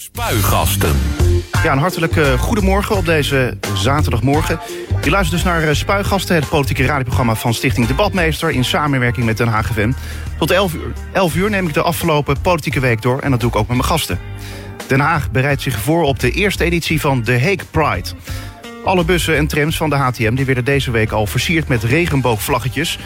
Spuigasten. Ja, een hartelijke goedemorgen op deze zaterdagmorgen. Je luistert dus naar eh, Spuigasten, het politieke radioprogramma van Stichting Debatmeester in samenwerking met Den Haag FM. Tot 11 uur, 11 uur neem ik de afgelopen politieke week door en dat doe ik ook met mijn gasten. Den Haag bereidt zich voor op de eerste editie van de Hague Pride. Alle bussen en trams van de HTM die werden deze week al versierd met regenboogvlaggetjes.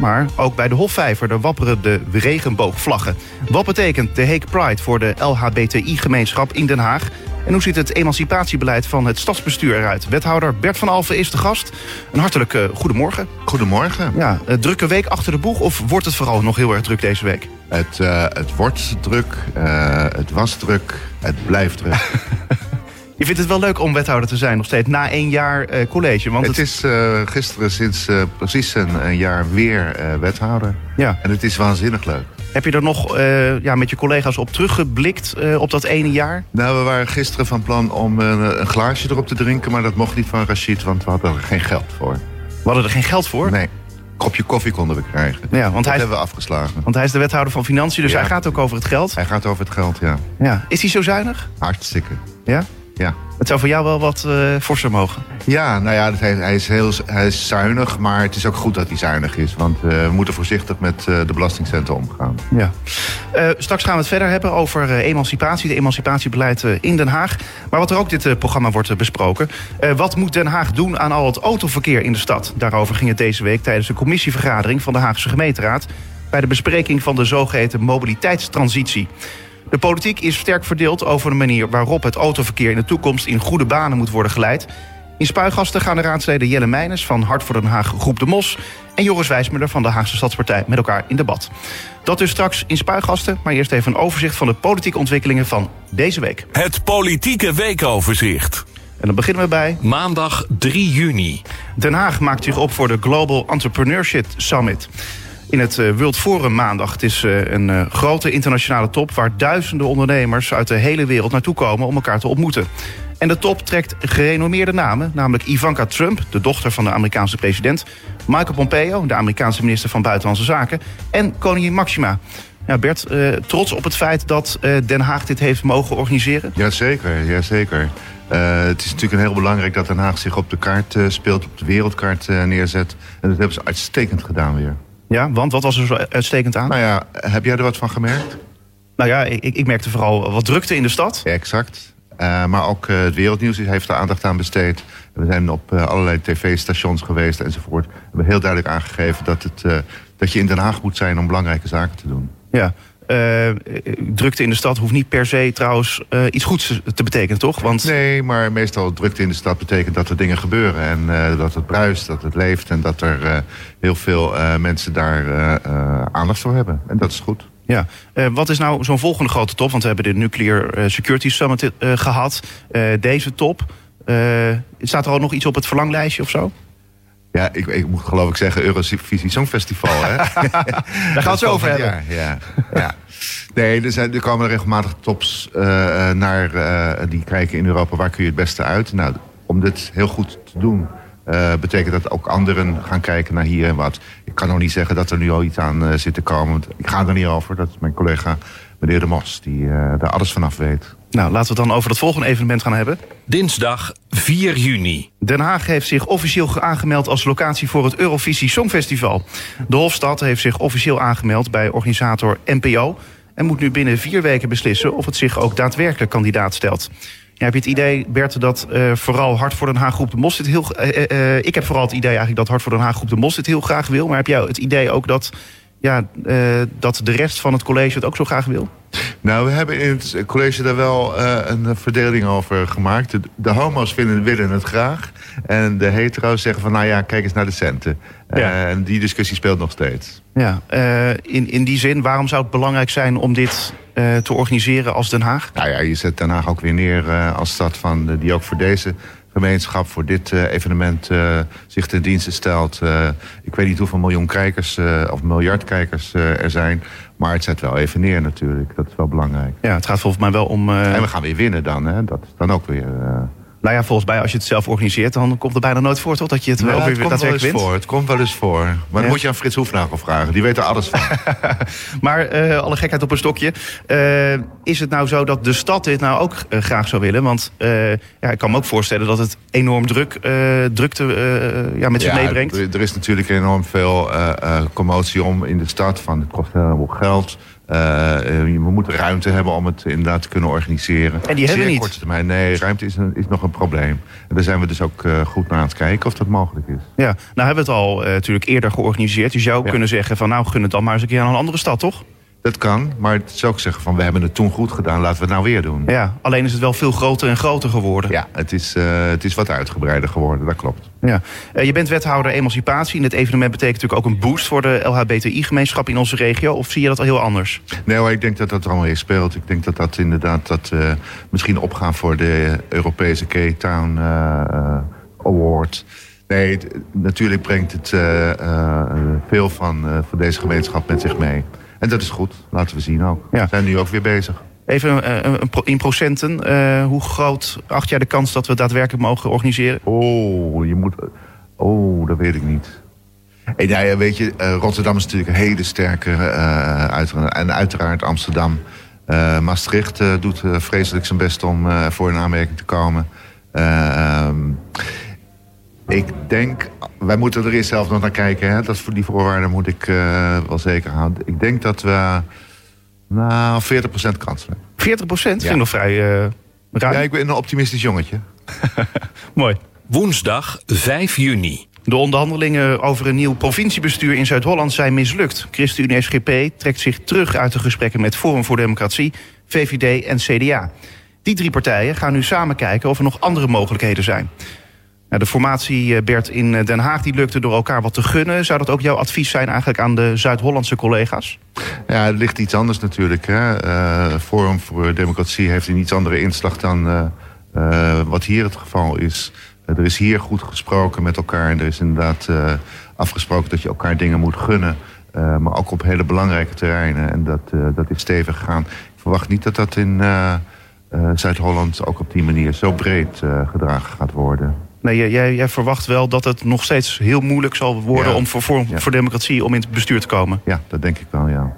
Maar ook bij de Hofvijver wapperen de regenboogvlaggen. Wat betekent de Hague Pride voor de LHBTI-gemeenschap in Den Haag? En hoe ziet het emancipatiebeleid van het stadsbestuur eruit? Wethouder Bert van Alphen is de gast. Een hartelijke goedemorgen. Goedemorgen. Ja, een drukke week achter de boeg of wordt het vooral nog heel erg druk deze week? Het, uh, het wordt druk, uh, het was druk, het blijft druk. Je vindt het wel leuk om wethouder te zijn nog steeds na één jaar uh, college? Want het, het... is uh, gisteren sinds uh, precies een, een, jaar weer wethouder. Ja. En het is waanzinnig leuk. Heb je er nog ja, met je collega's op teruggeblikt op dat ene jaar? Nou, we waren gisteren van plan om een, een glaasje erop te drinken... maar dat mocht niet van Rachid, want we hadden er geen geld voor. We hadden er geen geld voor? Nee. Een kopje koffie konden we krijgen. Ja, want dat hij hebben we afgeslagen. Want hij is de wethouder van Financiën, dus Ja. hij gaat ook over het geld. Hij gaat over het geld, ja. Ja. Is hij zo zuinig? Hartstikke. Ja? Ja. Het zou voor jou wel wat uh, forser mogen. Ja, nou ja, hij, hij, is heel hij is zuinig, maar het is ook goed dat hij zuinig is. Want uh, we moeten voorzichtig met uh, de belastingcenten omgaan. Ja. Straks gaan we het verder hebben over emancipatie, de emancipatiebeleid in Den Haag. Maar wat er ook dit programma wordt besproken. wat moet Den Haag doen aan al het autoverkeer in de stad? Daarover ging het deze week tijdens de commissievergadering van de Haagse gemeenteraad... bij de bespreking van de zogeheten mobiliteitstransitie. De politiek is sterk verdeeld over de manier waarop het autoverkeer in de toekomst in goede banen moet worden geleid. In Spuigasten gaan de raadsleden Jelle Meijners van Hart voor Den Haag Groep de Mos en Joris Wijsmuller van de Haagse Stadspartij met elkaar in debat. Dat dus straks in Spuigasten, maar eerst even een overzicht van de politieke ontwikkelingen van deze week. Het politieke weekoverzicht. En dan beginnen we bij Maandag 3 juni. Den Haag maakt zich op voor de Global Entrepreneurship Summit in het uh, World Forum maandag. Het is uh, een uh, grote internationale top waar duizenden ondernemers uit de hele wereld naartoe komen om elkaar te ontmoeten. En de top trekt gerenommeerde namen, namelijk Ivanka Trump, de dochter van de Amerikaanse president, Michael Pompeo, de Amerikaanse minister van Buitenlandse Zaken, en koningin Maxima. Ja, Bert, trots op het feit dat Den Haag dit heeft mogen organiseren? Jazeker, jazeker. Uh, het is natuurlijk heel belangrijk dat Den Haag zich op de kaart speelt, op de wereldkaart neerzet. En dat hebben ze uitstekend gedaan weer. Ja, want wat was er zo uitstekend aan? Nou ja, heb jij er wat van gemerkt? Nou ja, ik, ik merkte vooral wat drukte in de stad. Ja, exact. Uh, maar ook uh, het wereldnieuws heeft er aandacht aan besteed. We zijn op uh, allerlei tv-stations geweest enzovoort. We hebben heel duidelijk aangegeven dat, het, dat je in Den Haag moet zijn om belangrijke zaken te doen. Ja, uh, drukte in de stad hoeft niet per se trouwens uh, iets goeds te betekenen, toch? Want... Nee, maar meestal drukte in de stad betekent dat er dingen gebeuren. En uh, dat het bruist, dat het leeft en dat er heel veel mensen daar aandacht voor hebben. En dat is goed. Ja, wat is nou zo'n volgende grote top? Want we hebben de Nuclear Security Summit gehad. deze top. staat er al nog iets op het verlanglijstje of zo? Ja, ik, ik moet geloof ik zeggen Eurovisie Songfestival. Hè? Daar gaan we het zo over hebben. Ja, ja, ja. Nee, er, zijn, er komen regelmatig tops uh, naar, uh, die kijken in Europa waar kun je het beste uit. Nou, om dit heel goed te doen, uh, betekent dat ook anderen gaan kijken naar hier en wat. Ik kan nog niet zeggen dat er nu al iets aan zit te komen. Ik ga er niet over. Dat is mijn collega meneer De Mos, die daar alles vanaf weet. Nou, laten we het dan over het volgende evenement gaan hebben. Dinsdag 4 juni. Den Haag heeft zich officieel aangemeld als locatie voor het Eurovisie Songfestival. De Hofstad heeft zich officieel aangemeld bij organisator NPO... en moet nu binnen vier weken beslissen of het zich ook daadwerkelijk kandidaat stelt. Ja, heb je het idee, Bert, dat uh, vooral Hart voor Den Haag Groep de Mos dit heel... Uh, uh, ik heb vooral het idee eigenlijk dat Hart voor Den Haag Groep de Mos dit heel graag wil. Maar heb jij het idee ook dat, ja, dat de rest van het college het ook zo graag wil? Nou, we hebben in het college daar wel uh, een verdeling over gemaakt. De, de, homo's vinden, willen het graag. En de hetero's zeggen van, nou ja, kijk eens naar de centen. Ja. Uh, en die discussie speelt nog steeds. Ja, uh, in, in die zin, waarom zou het belangrijk zijn om dit te organiseren als Den Haag? Nou ja, je zet Den Haag ook weer neer als stad van, die ook voor deze gemeenschap voor dit uh, evenement uh, zich ten dienste stelt. Uh, ik weet niet hoeveel miljoen kijkers of miljard kijkers er zijn. Maar het zet wel even neer natuurlijk. Dat is wel belangrijk. Ja, het gaat volgens mij wel om... En we gaan weer winnen dan. Hè? Dat is dan ook weer Nou ja, volgens mij als je het zelf organiseert... dan komt er bijna nooit voor toch dat je het Ja, wel het weer komt wel eens daadwerkelijk wint. voor. Het komt wel eens voor. Maar Ja. dan moet je aan Frits Hoefnagel vragen. Die weet er alles van. Maar eh, alle gekheid op een stokje. Eh, is het nou zo dat de stad dit nou ook eh, graag zou willen? Want ja, ik kan me ook voorstellen dat het enorm druk, drukte ja, met zich Ja, meebrengt. Er, is natuurlijk enorm veel commotie om in de stad. Van, het kost een heleboel geld. Eh, eh, we moeten ruimte hebben om het inderdaad te kunnen organiseren. En die hebben we Zeer niet. korte termijn. Nee, ruimte is, een, is nog een probleem. En daar zijn we dus ook eh, goed naar aan het kijken of dat mogelijk is. Ja, nou hebben we het al natuurlijk eerder georganiseerd. Je zou Ja. kunnen zeggen van nou gun het dan maar eens een keer aan een andere stad, toch? Dat kan, maar het is ook zeggen van we hebben het toen goed gedaan, laten we het nou weer doen. Ja, alleen is het wel veel groter en groter geworden. Ja, het is, eh, het is wat uitgebreider geworden, dat klopt. Ja. Eh, je bent wethouder emancipatie. En dit evenement betekent natuurlijk ook een boost voor de LHBTI-gemeenschap in onze regio. Of zie je dat al heel anders? Nee hoor, ik denk dat dat er allemaal weer speelt. Ik denk dat dat inderdaad dat, eh, misschien opgaan voor de Europese K-Town Award. Nee, het- natuurlijk brengt het veel van, van deze gemeenschap met zich mee. En dat is goed, laten we zien ook. Ja. We zijn nu ook weer bezig. Even eh, een in procenten. eh, hoe groot acht jij de kans dat we daadwerkelijk mogen organiseren? Oh, je moet... Oh, dat weet ik niet. En ja, ja, weet je, eh, Rotterdam is natuurlijk een hele sterke eh uiteraard. En uiteraard Amsterdam. Eh, Maastricht eh, doet eh, vreselijk zijn best om eh, voor een aanmerking te komen. Eh, ehm, ik denk, wij moeten er eerst zelf nog naar kijken. Hè? Dat voor die voorwaarden moet ik eh, wel zeker houden. Ik denk dat we nou 40% kans hebben. 40 procent? Ja. Vind ik nog vrij eh ruim. Ja, ik ben een optimistisch jongetje. Mooi. Woensdag 5 juni. De onderhandelingen over een nieuw provinciebestuur in Zuid-Holland zijn mislukt. ChristenUnie SGP trekt zich terug uit de gesprekken met Forum voor Democratie, VVD en CDA. Die drie partijen gaan nu samen kijken of er nog andere mogelijkheden zijn. De formatie eh, Bert in eh, Den Haag die lukte door elkaar wat te gunnen. Zou dat ook jouw advies zijn eigenlijk aan de Zuid-Hollandse collega's? Ja, het ligt iets anders natuurlijk. Hè. Eh, Forum voor Democratie heeft een iets andere inslag dan wat hier het geval is. Er is hier goed gesproken met elkaar. En er is inderdaad afgesproken dat je elkaar dingen moet gunnen. Maar ook op hele belangrijke terreinen. En dat, dat is stevig gegaan. Ik verwacht niet dat dat in Zuid-Holland ook op die manier zo breed gedragen gaat worden. Nee, jij- verwacht wel dat het nog steeds heel moeilijk zal worden Ja. om voor voor Democratie om in het bestuur te komen. Ja, dat denk ik wel, ja.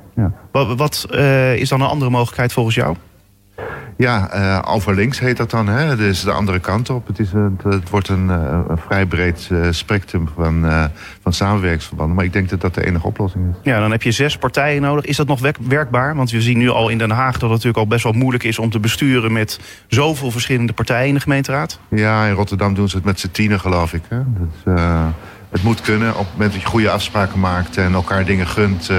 Wat, wat eh, is dan een andere mogelijkheid volgens jou? Ja, eh over links heet dat dan. Hè? Dus de andere kant op. Het, is een, het wordt een, eh, een vrij breed eh, spectrum van, eh, van samenwerkingsverbanden. Maar ik denk dat dat de enige oplossing is. Ja, dan heb je zes partijen nodig. Is dat nog werk- werkbaar? Want we zien nu al in Den Haag dat het natuurlijk al best wel moeilijk is om te besturen met zoveel verschillende partijen in de gemeenteraad. Ja, in Rotterdam doen ze het met z'n tienen, geloof ik. Hè? Dus, eh, het moet kunnen. Op het moment dat je goede afspraken maakt en elkaar dingen gunt...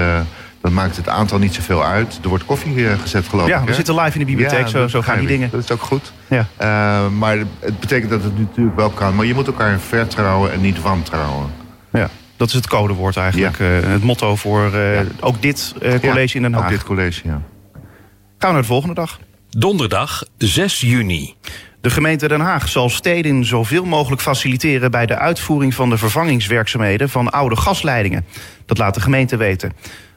dan maakt het aantal niet zoveel uit. Er wordt koffie eh, gezet, geloof ik. Ja, we hè? zitten live in de bibliotheek, Ja, zo, dat zo gaan die dingen. Dat is ook goed. Ja. Eh, maar het betekent dat het natuurlijk wel kan. Maar je moet elkaar vertrouwen en niet wantrouwen. ja, dat is het codewoord eigenlijk. eh, het motto voor eh, ook dit eh, college in Den Ook Haag. dit college, ja. Gaan we naar de volgende dag. Donderdag 6 juni. De gemeente Den Haag zal steden zoveel mogelijk faciliteren bij de uitvoering van de vervangingswerkzaamheden van oude gasleidingen. Dat laat de gemeente weten.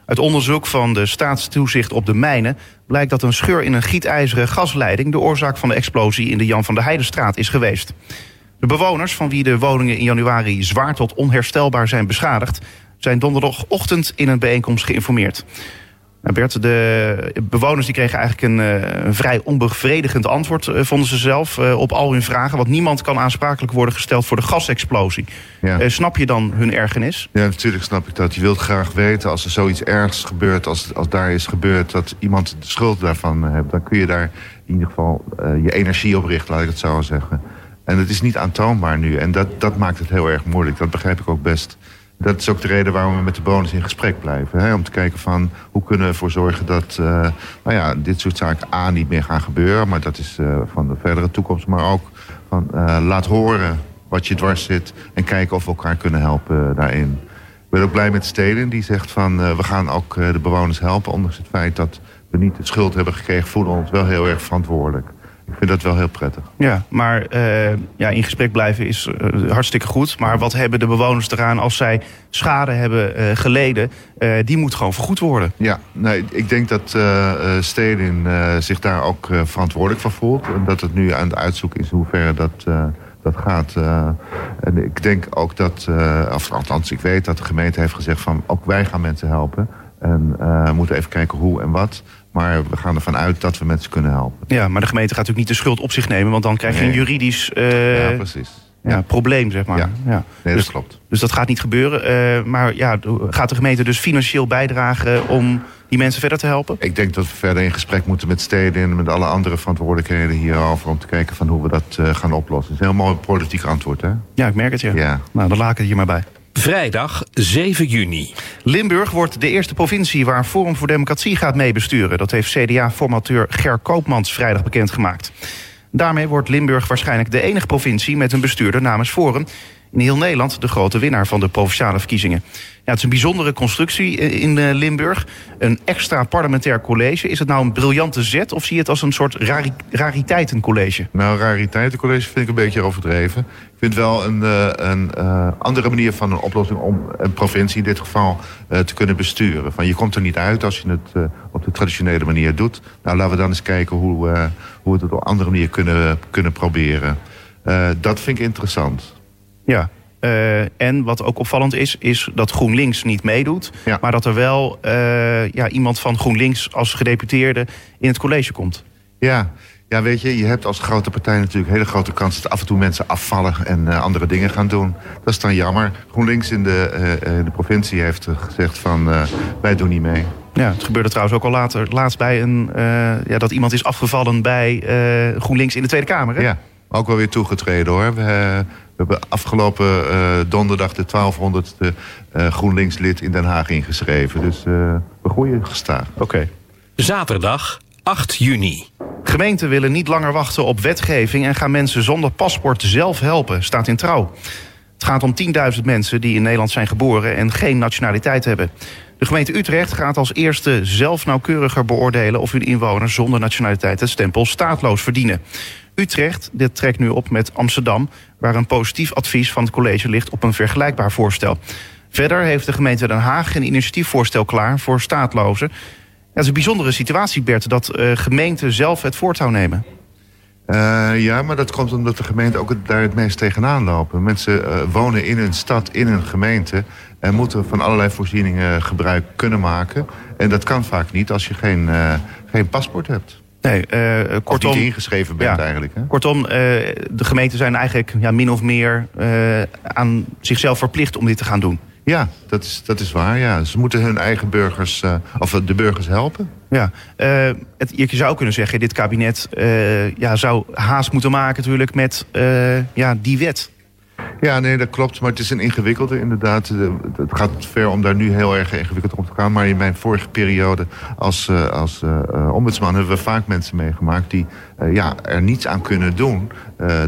Uit onderzoek van de staatstoezicht op de mijnen blijkt dat een scheur in een gietijzeren gasleiding de oorzaak van de explosie in de Jan van der Heidenstraat is geweest. De bewoners, van wie de woningen in januari zwaar tot onherstelbaar zijn beschadigd, zijn donderdagochtend in een bijeenkomst geïnformeerd. Nou Bert, de bewoners die kregen eigenlijk een, eh, een vrij onbevredigend antwoord, eh, vonden ze zelf, eh, op al hun vragen. Want niemand kan aansprakelijk worden gesteld voor de gasexplosie. Ja. Snap je dan hun ergernis? Ja, natuurlijk snap ik dat. Je wilt graag weten als er zoiets ergs gebeurt, als, als daar is gebeurd, dat iemand de schuld daarvan heeft. Dan kun je daar in ieder geval je energie op richten, laat ik het zo zeggen. En het is niet aantoonbaar nu. En dat, dat maakt het heel erg moeilijk. Dat begrijp ik ook best. Dat is ook de reden waarom we met de bewoners in gesprek blijven. Hè? Om te kijken van hoe kunnen we ervoor zorgen dat eh, nou ja, dit soort zaken A niet meer gaan gebeuren. Maar dat is eh, van de verdere toekomst. Maar ook van eh, laat horen wat je dwars zit. En kijken of we elkaar kunnen helpen daarin. Ik ben ook blij met Steden die zegt van we gaan ook de bewoners helpen. Ondanks het feit dat we niet de schuld hebben gekregen, voelen we ons wel heel erg verantwoordelijk. Ik vind dat wel heel prettig. Ja, maar uh, ja, in gesprek blijven is uh, hartstikke goed. Maar wat hebben de bewoners eraan als zij schade hebben uh, geleden? die moet gewoon vergoed worden. Ja, nee, ik denk dat Stedin zich daar ook verantwoordelijk voor voelt. En dat het nu aan het uitzoeken is in hoeverre dat, dat gaat. en ik denk ook dat, of althans ik weet dat de gemeente heeft gezegd van... ook wij gaan mensen helpen. En we moeten even kijken hoe en wat... Maar we gaan ervan uit dat we mensen kunnen helpen. Ja, maar de gemeente gaat natuurlijk niet de schuld op zich nemen... want dan krijg je een juridisch uh, ja, precies. Ja, probleem, zeg maar. Ja, ja. Nee, dus, dat klopt. Dus dat gaat niet gebeuren. Uh, maar ja, gaat de gemeente dus financieel bijdragen om die mensen verder te helpen? Ik denk dat we verder in gesprek moeten met steden... en met alle andere verantwoordelijkheden hierover... om te kijken van hoe we dat uh, gaan oplossen. Dat is een heel mooi politiek antwoord, hè? Ja, ik merk het, ja. ja. Nou, dan laat ik het hier maar bij. Vrijdag 7 juni. Limburg wordt de eerste provincie waar Forum voor Democratie gaat meebesturen. Dat heeft CDA-formateur Ger Koopmans vrijdag bekendgemaakt. Daarmee wordt Limburg waarschijnlijk de enige provincie met een bestuurder namens Forum in heel Nederland de grote winnaar van de provinciale verkiezingen. Ja, het is een bijzondere constructie in eh, Limburg. Een extra parlementair college. Is het nou een briljante zet of zie je het als een soort rari rariteitencollege? Nou, rariteitencollege vind ik een beetje overdreven. Ik vind wel een, uh, een uh, andere manier van een oplossing om een provincie in dit geval te kunnen besturen. Van je komt er niet uit als je het op de traditionele manier doet. Nou, laten we dan eens kijken hoe, hoe we het op een andere manier kunnen, kunnen proberen. dat vind ik interessant. Ja, uh, en wat ook opvallend is, is dat GroenLinks niet meedoet. Ja. Maar dat er wel uh, ja, iemand van GroenLinks als gedeputeerde in het college komt. Ja. ja, weet je, je hebt als grote partij natuurlijk hele grote kans dat af en toe mensen afvallen en uh, andere dingen gaan doen. Dat is dan jammer. GroenLinks in de, in de provincie heeft gezegd van wij doen niet mee. Ja, het gebeurde trouwens ook al later, laatst bij een, ja, dat iemand is afgevallen bij GroenLinks in de Tweede Kamer. Hè? Ja, ook wel weer toegetreden hoor. We, we hebben afgelopen uh, donderdag de 1200ste uh, GroenLinks-lid in Den Haag ingeschreven. Dus uh, we groeien gestaag. Oké. Okay. Zaterdag 8 juni. Gemeenten willen niet langer wachten op wetgeving... en gaan mensen zonder paspoort zelf helpen, staat in trouw. Het gaat om 10.000 mensen die in Nederland zijn geboren... en geen nationaliteit hebben. De gemeente Utrecht gaat als eerste zelf nauwkeuriger beoordelen... of hun inwoners zonder nationaliteit het stempel staatloos verdienen. Utrecht dit trekt nu op met Amsterdam... waar een positief advies van het college ligt op een vergelijkbaar voorstel. Verder heeft de gemeente Den Haag een initiatiefvoorstel klaar voor staatlozen. Het is een bijzondere situatie, Bert, dat uh, gemeenten zelf het voortouw nemen. Uh, ja, maar dat komt omdat de gemeenten ook daar het meest tegenaan lopen. Mensen uh, wonen in een stad, in een gemeente... en moeten van allerlei voorzieningen gebruik kunnen maken. En dat kan vaak niet als je geen, geen paspoort hebt. Nee, uh, kortom. Niet ingeschreven bent ja, eigenlijk. Hè? Kortom, uh, de gemeenten zijn eigenlijk ja, min of meer uh, aan zichzelf verplicht om dit te gaan doen. Ja, dat is, dat is waar. Ja. Ze moeten hun eigen burgers, of de burgers helpen. Ja, het, je zou kunnen zeggen, dit kabinet ja, zou haast moeten maken natuurlijk met ja, die wet. Ja, nee, dat klopt. Maar het is een ingewikkelde inderdaad. Het gaat ver om daar nu heel erg ingewikkeld om te gaan. Maar in mijn vorige periode als, uh, als uh, ombudsman... hebben we vaak mensen meegemaakt die uh, ja, er niets aan kunnen doen...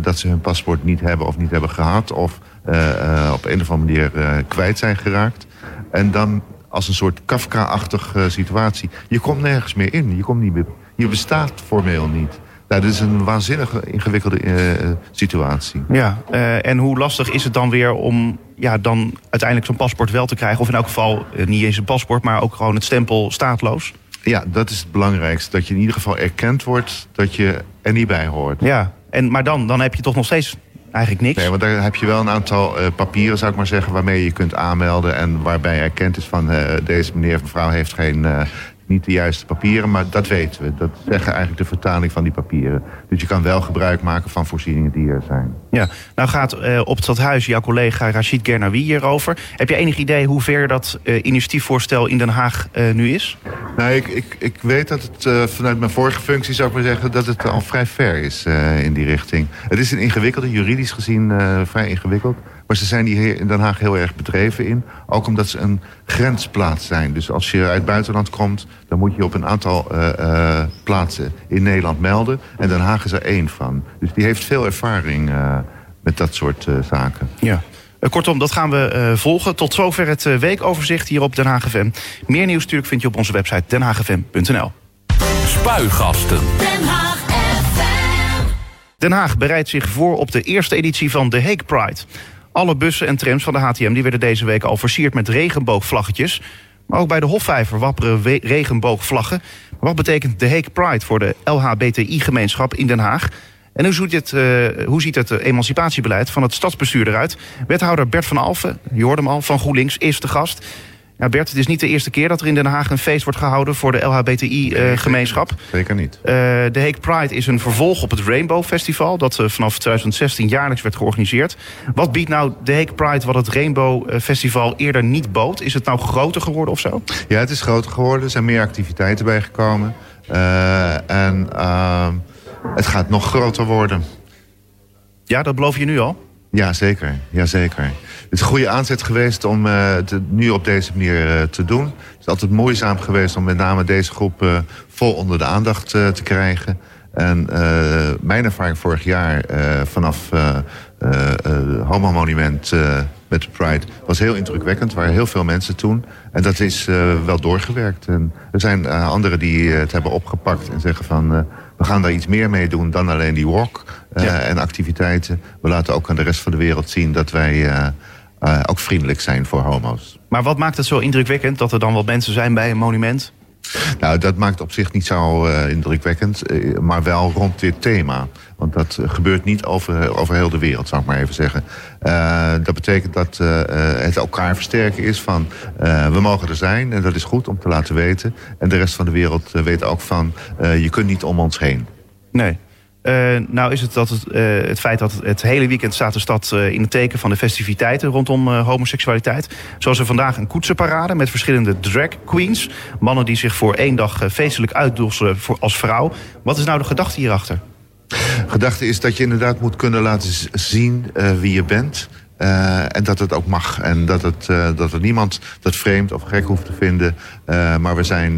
dat ze hun paspoort niet hebben of niet hebben gehad... of op een of andere manier kwijt zijn geraakt. En dan als een soort Kafka-achtige situatie. Je komt nergens meer in. Je, komt niet meer, je bestaat formeel niet. Nou, dit is een waanzinnig ingewikkelde uh, situatie. Ja, uh, en hoe lastig is het dan weer om ja, dan uiteindelijk zo'n paspoort wel te krijgen? Of in elk geval uh, niet eens een paspoort, maar ook gewoon het stempel staatloos? Ja, dat is het belangrijkste. Dat je in ieder geval erkend wordt dat je er niet bij hoort. Ja, en, maar dan, dan heb je toch nog steeds eigenlijk niks? Nee, want daar heb je wel een aantal papieren, zou ik maar zeggen... waarmee je kunt aanmelden en waarbij erkend is van... deze meneer of mevrouw heeft geen niet de juiste papieren, maar dat weten we. Dat zeggen eigenlijk de vertaling van die papieren. Dus je kan wel gebruik maken van voorzieningen die er zijn. Ja, nou gaat uh, op het stadhuis jouw collega Rachid Gernawi hierover. Heb je enig idee hoe ver dat uh, initiatiefvoorstel in Den Haag uh, nu is? Nou, ik, ik, ik weet dat het vanuit mijn vorige functie, zou ik maar zeggen, dat het al vrij ver is in die richting. Het is een ingewikkelde, juridisch gezien vrij ingewikkeld. Maar ze zijn hier in Den Haag heel erg bedreven in. Ook omdat ze een grensplaats zijn. Dus als je uit het buitenland komt, dan moet je op een aantal uh, uh, plaatsen in Nederland melden. En Den Haag is er één van. Dus die heeft veel ervaring uh, met dat soort zaken. Ja. Kortom, dat gaan we volgen. Tot zover het weekoverzicht hier op Den Haag FM. Meer nieuws natuurlijk vind je op onze website denhaagfm.nl. Spuigasten. Den Haag FM. Den Haag bereidt zich voor op de eerste editie van de Hague Pride. Alle bussen en trams van de HTM die werden deze week al versierd met regenboogvlaggetjes. Maar ook bij de Hofvijver wapperen regenboogvlaggen. Wat betekent de Hague Pride voor de LHBTI-gemeenschap in Den Haag? En hoe ziet, het, eh, hoe ziet het eh, emancipatiebeleid van het stadsbestuur eruit? Wethouder Bert van Alfen, je hem al, van GroenLinks, is de gast. Ja, Bert, het is niet de eerste keer dat er in Den Haag een feest wordt gehouden voor de LHBTI-gemeenschap. Zeker niet. Eh, de Hague Pride is een vervolg op het Rainbow Festival... dat eh, vanaf 2016 jaarlijks werd georganiseerd. Wat biedt nou de Hague Pride wat het Rainbow eh, Festival eerder niet bood? Is het nou groter geworden of zo? Ja, het is groter geworden. Er zijn meer activiteiten bijgekomen. Eh, en ehm, het gaat nog groter worden. Ja, dat beloof je nu al. Ja, zeker. Ja, zeker. Het is een goede aanzet geweest om eh, het nu op deze manier eh, te doen. Het is altijd moeizaam geweest om met name deze groep eh, vol onder de aandacht eh, te krijgen. En eh, mijn ervaring vorig jaar eh, vanaf eh eh, eh, Homo Monument eh, met de Pride was heel indrukwekkend. Er waren heel veel mensen toen. En dat is eh, wel doorgewerkt. En er zijn eh, anderen die eh, het hebben opgepakt en zeggen van... eh, we gaan daar iets meer mee doen dan alleen die walk eh, Ja. en activiteiten. We laten ook aan de rest van de wereld zien dat wij eh, eh, ook vriendelijk zijn voor homo's. Maar wat maakt het zo indrukwekkend dat er dan wat mensen zijn bij een monument? Nou, dat maakt op zich niet zo eh, indrukwekkend, eh, maar wel rond dit thema. Want dat eh, gebeurt niet over, over heel de wereld, zou ik maar even zeggen. Eh, dat betekent dat eh, eh, het elkaar versterken is van... eh, we mogen er zijn en dat is goed om te laten weten. En de rest van de wereld eh, weet ook van... eh, je kunt niet om ons heen. Nee. Eh, nou is het dat het, eh, het feit dat het hele weekend staat de stad eh, in het teken van de festiviteiten rondom homoseksualiteit. Zoals er vandaag een koetsenparade met verschillende drag queens. Mannen die zich voor één dag feestelijk uitdossen voor, als vrouw. Wat is nou de gedachte hierachter? Gedachte is dat je inderdaad moet kunnen laten zien wie je bent. En dat het ook mag. En dat, het, dat er niemand dat vreemd of gek hoeft te vinden. Maar we, zijn,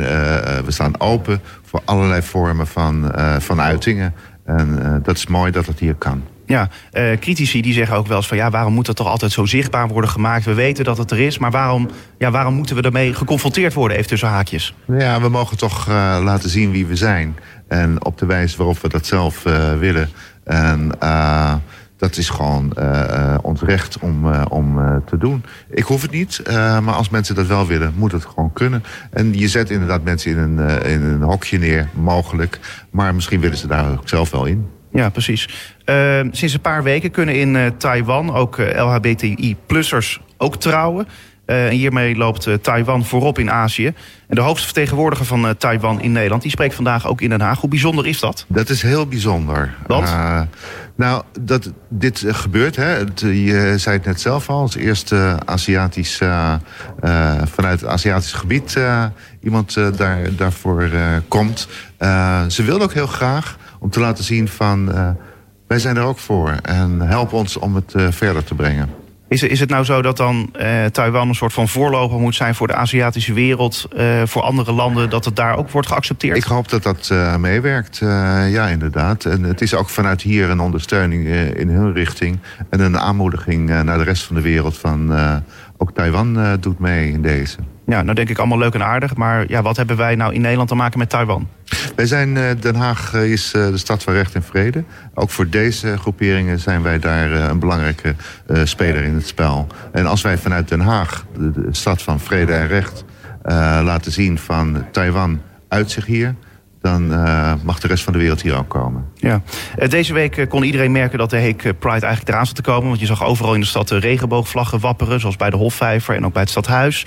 we staan open voor allerlei vormen van, van uitingen. En eh, dat is mooi dat het hier kan. Ja, eh, critici die zeggen ook wel eens van ja, waarom moet dat toch altijd zo zichtbaar worden gemaakt? We weten dat het er is, maar waarom, ja, waarom moeten we daarmee geconfronteerd worden, even tussen haakjes? Ja, we mogen toch eh, laten zien wie we zijn. En op de wijze waarop we dat zelf willen. En dat is gewoon eh, eh, ons recht om, eh, om te doen. Ik hoef het niet, maar als mensen dat wel willen, moet het gewoon kunnen. En je zet inderdaad mensen in een, in een hokje neer, mogelijk. Maar misschien willen ze daar ook zelf wel in. Ja, precies. Sinds een paar weken kunnen in Taiwan ook LHBTI-plussers ook trouwen. Eh, en hiermee loopt eh, Taiwan voorop in Azië. En de hoogste vertegenwoordiger van eh, Taiwan in Nederland... die spreekt vandaag ook in Den Haag. Hoe bijzonder is dat? Dat is heel bijzonder. Want? Eh, nou, dat dit gebeurt, hè, het, je zei het net zelf al, als eerste Aziatisch, vanuit het Aziatisch gebied iemand daar, daarvoor komt. Ze wil ook heel graag om te laten zien van, wij zijn er ook voor en help ons om het verder te brengen. Is, is het nou zo dat dan eh, Taiwan een soort van voorloper moet zijn... voor de Aziatische wereld, eh, voor andere landen... dat het daar ook wordt geaccepteerd? Ik hoop dat dat eh, meewerkt. Ja, inderdaad. En het is ook vanuit hier een ondersteuning in hun richting. En een aanmoediging naar de rest van de wereld van... ook Taiwan doet mee in deze. Ja, nou denk ik allemaal leuk en aardig. Maar ja, wat hebben wij nou in Nederland te maken met Taiwan? Wij zijn, eh, Den Haag eh, is eh, de stad van recht en vrede. Ook voor deze groeperingen zijn wij daar een belangrijke speler in het spel. En als wij vanuit Den Haag, de, stad van vrede en recht... laten zien van Taiwan uit zich hier... dan mag de rest van de wereld hier ook komen. Ja. Deze week kon iedereen merken dat de Hague Pride eigenlijk eraan zat te komen. Want je zag overal in de stad de regenboogvlaggen wapperen. Zoals bij de Hofvijver en ook bij het stadhuis.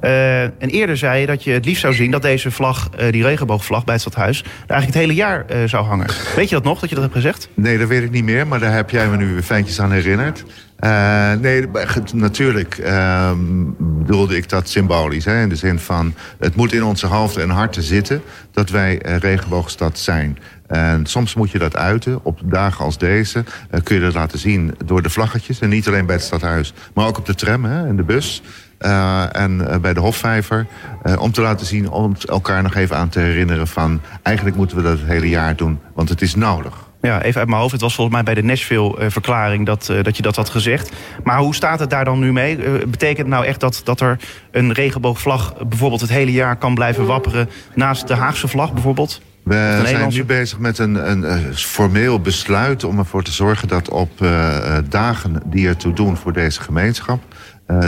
Eh, en eerder zei je dat je het liefst zou zien dat deze vlag, eh, die regenboogvlag bij het stadhuis... eigenlijk het hele jaar eh, zou hangen. Weet je dat nog, dat je dat hebt gezegd? Nee, dat weet ik niet meer, maar daar heb jij me nu fijntjes aan herinnerd. Nee, natuurlijk ehm, bedoelde ik dat symbolisch. Hè, in de zin van, het moet in onze hoofden en harten zitten... dat wij regenboogstad zijn. En soms moet je dat uiten. Op dagen als deze kun je dat laten zien door de vlaggetjes. En niet alleen bij het stadhuis, maar ook op de tram en de bus... Uh, en uh, bij de Hofvijver. Uh, om te laten zien, om elkaar nog even aan te herinneren van... eigenlijk moeten we dat het hele jaar doen, want het is nodig. Ja, even uit mijn hoofd. Het was volgens mij bij de Nashville-verklaring dat, dat je dat had gezegd. Maar hoe staat het daar dan nu mee? Betekent het nou echt dat, dat er een regenboogvlag bijvoorbeeld het hele jaar kan blijven wapperen... naast de Haagse vlag bijvoorbeeld? We zijn nu bezig met een, een, eh, formeel besluit om ervoor te zorgen dat op eh, eh, dagen die ertoe doen voor deze gemeenschap, eh,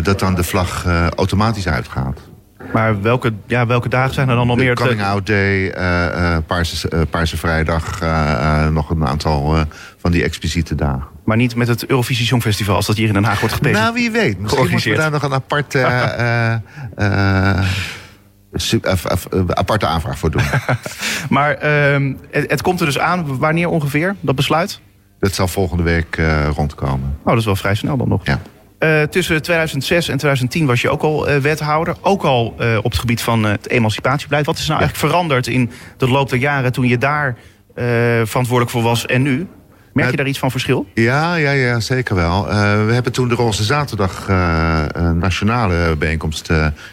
dat dan de vlag eh, automatisch uitgaat. Maar welke, ja, welke dagen zijn er dan nog meer? te- Coming Out Day, eh, eh, Paarse, eh, Paarse Vrijdag, eh, eh, nog een aantal eh, van die expliciete dagen. Maar niet met het Eurovisie Songfestival als dat hier in Den Haag wordt gepegen. Nou, wie weet. Misschien moeten we daar nog een aparte, eh, eh, eh, aparte aanvraag voor doen. Maar ehm, het, het komt er dus aan. Wanneer ongeveer, dat besluit? dat zal volgende week eh, rondkomen. Oh, dat is wel vrij snel dan nog. Ja. Eh, tussen 2006 en 2010 was je ook al eh, wethouder. Ook al eh, op het gebied van het emancipatiebeleid. Wat is nou eigenlijk veranderd in de loop der jaren toen je daar verantwoordelijk voor was en nu? Merk je daar iets van verschil? Ja, ja, ja zeker wel. We hebben toen de Roze Zaterdag een nationale bijeenkomst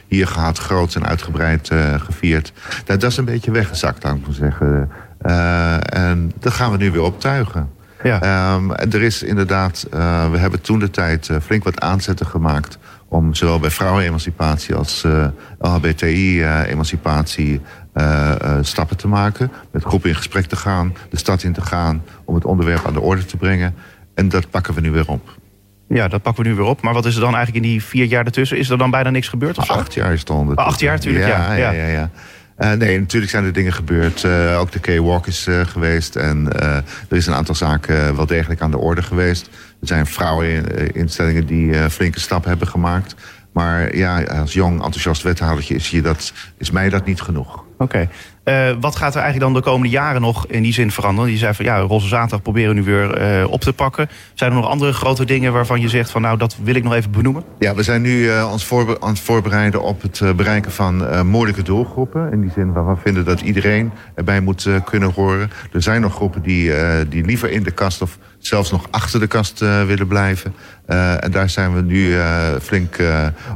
hier gehad. Groot en uitgebreid gevierd. Dat is een beetje weggezakt, zou ik zeggen. Eh, en dat gaan we nu weer optuigen. Ja. Ehm, en er is inderdaad, eh, we hebben toen de tijd eh, flink wat aanzetten gemaakt om zowel bij vrouwenemancipatie als eh LHBTI-emancipatie stappen te maken. Met groepen in gesprek te gaan, de stad in te gaan, om het onderwerp aan de orde te brengen. En dat pakken we nu weer op. ja, dat pakken we nu weer op. Maar wat is er dan eigenlijk in die vier jaar ertussen? Is er dan bijna niks gebeurd of zo? Acht jaar is het ondertussen. Acht jaar, tuurlijk, ja, ja, ja. ja, ja. Eh, nee, natuurlijk zijn er dingen gebeurd. Eh, ook de K-Walk is eh, geweest. En er is een aantal zaken wel degelijk aan de orde geweest. Er zijn vrouweninstellingen die eh, flinke stappen hebben gemaakt. Maar ja, als jong, enthousiast wethoudertje is, je dat, is mij dat niet genoeg. Oké. Eh, wat gaat er eigenlijk dan de komende jaren nog in die zin veranderen? Je zei van ja, Roze Zaterdag proberen we nu weer eh, op te pakken. Zijn er nog andere grote dingen waarvan je zegt van nou dat wil ik nog even benoemen? Ja, we zijn nu eh, ons aan het voorbereiden op het bereiken van moeilijke doelgroepen. In die zin waarvan we vinden dat iedereen erbij moet kunnen horen. Er zijn nog groepen die, die liever in de kast of zelfs nog achter de kast willen blijven. En daar zijn we nu flink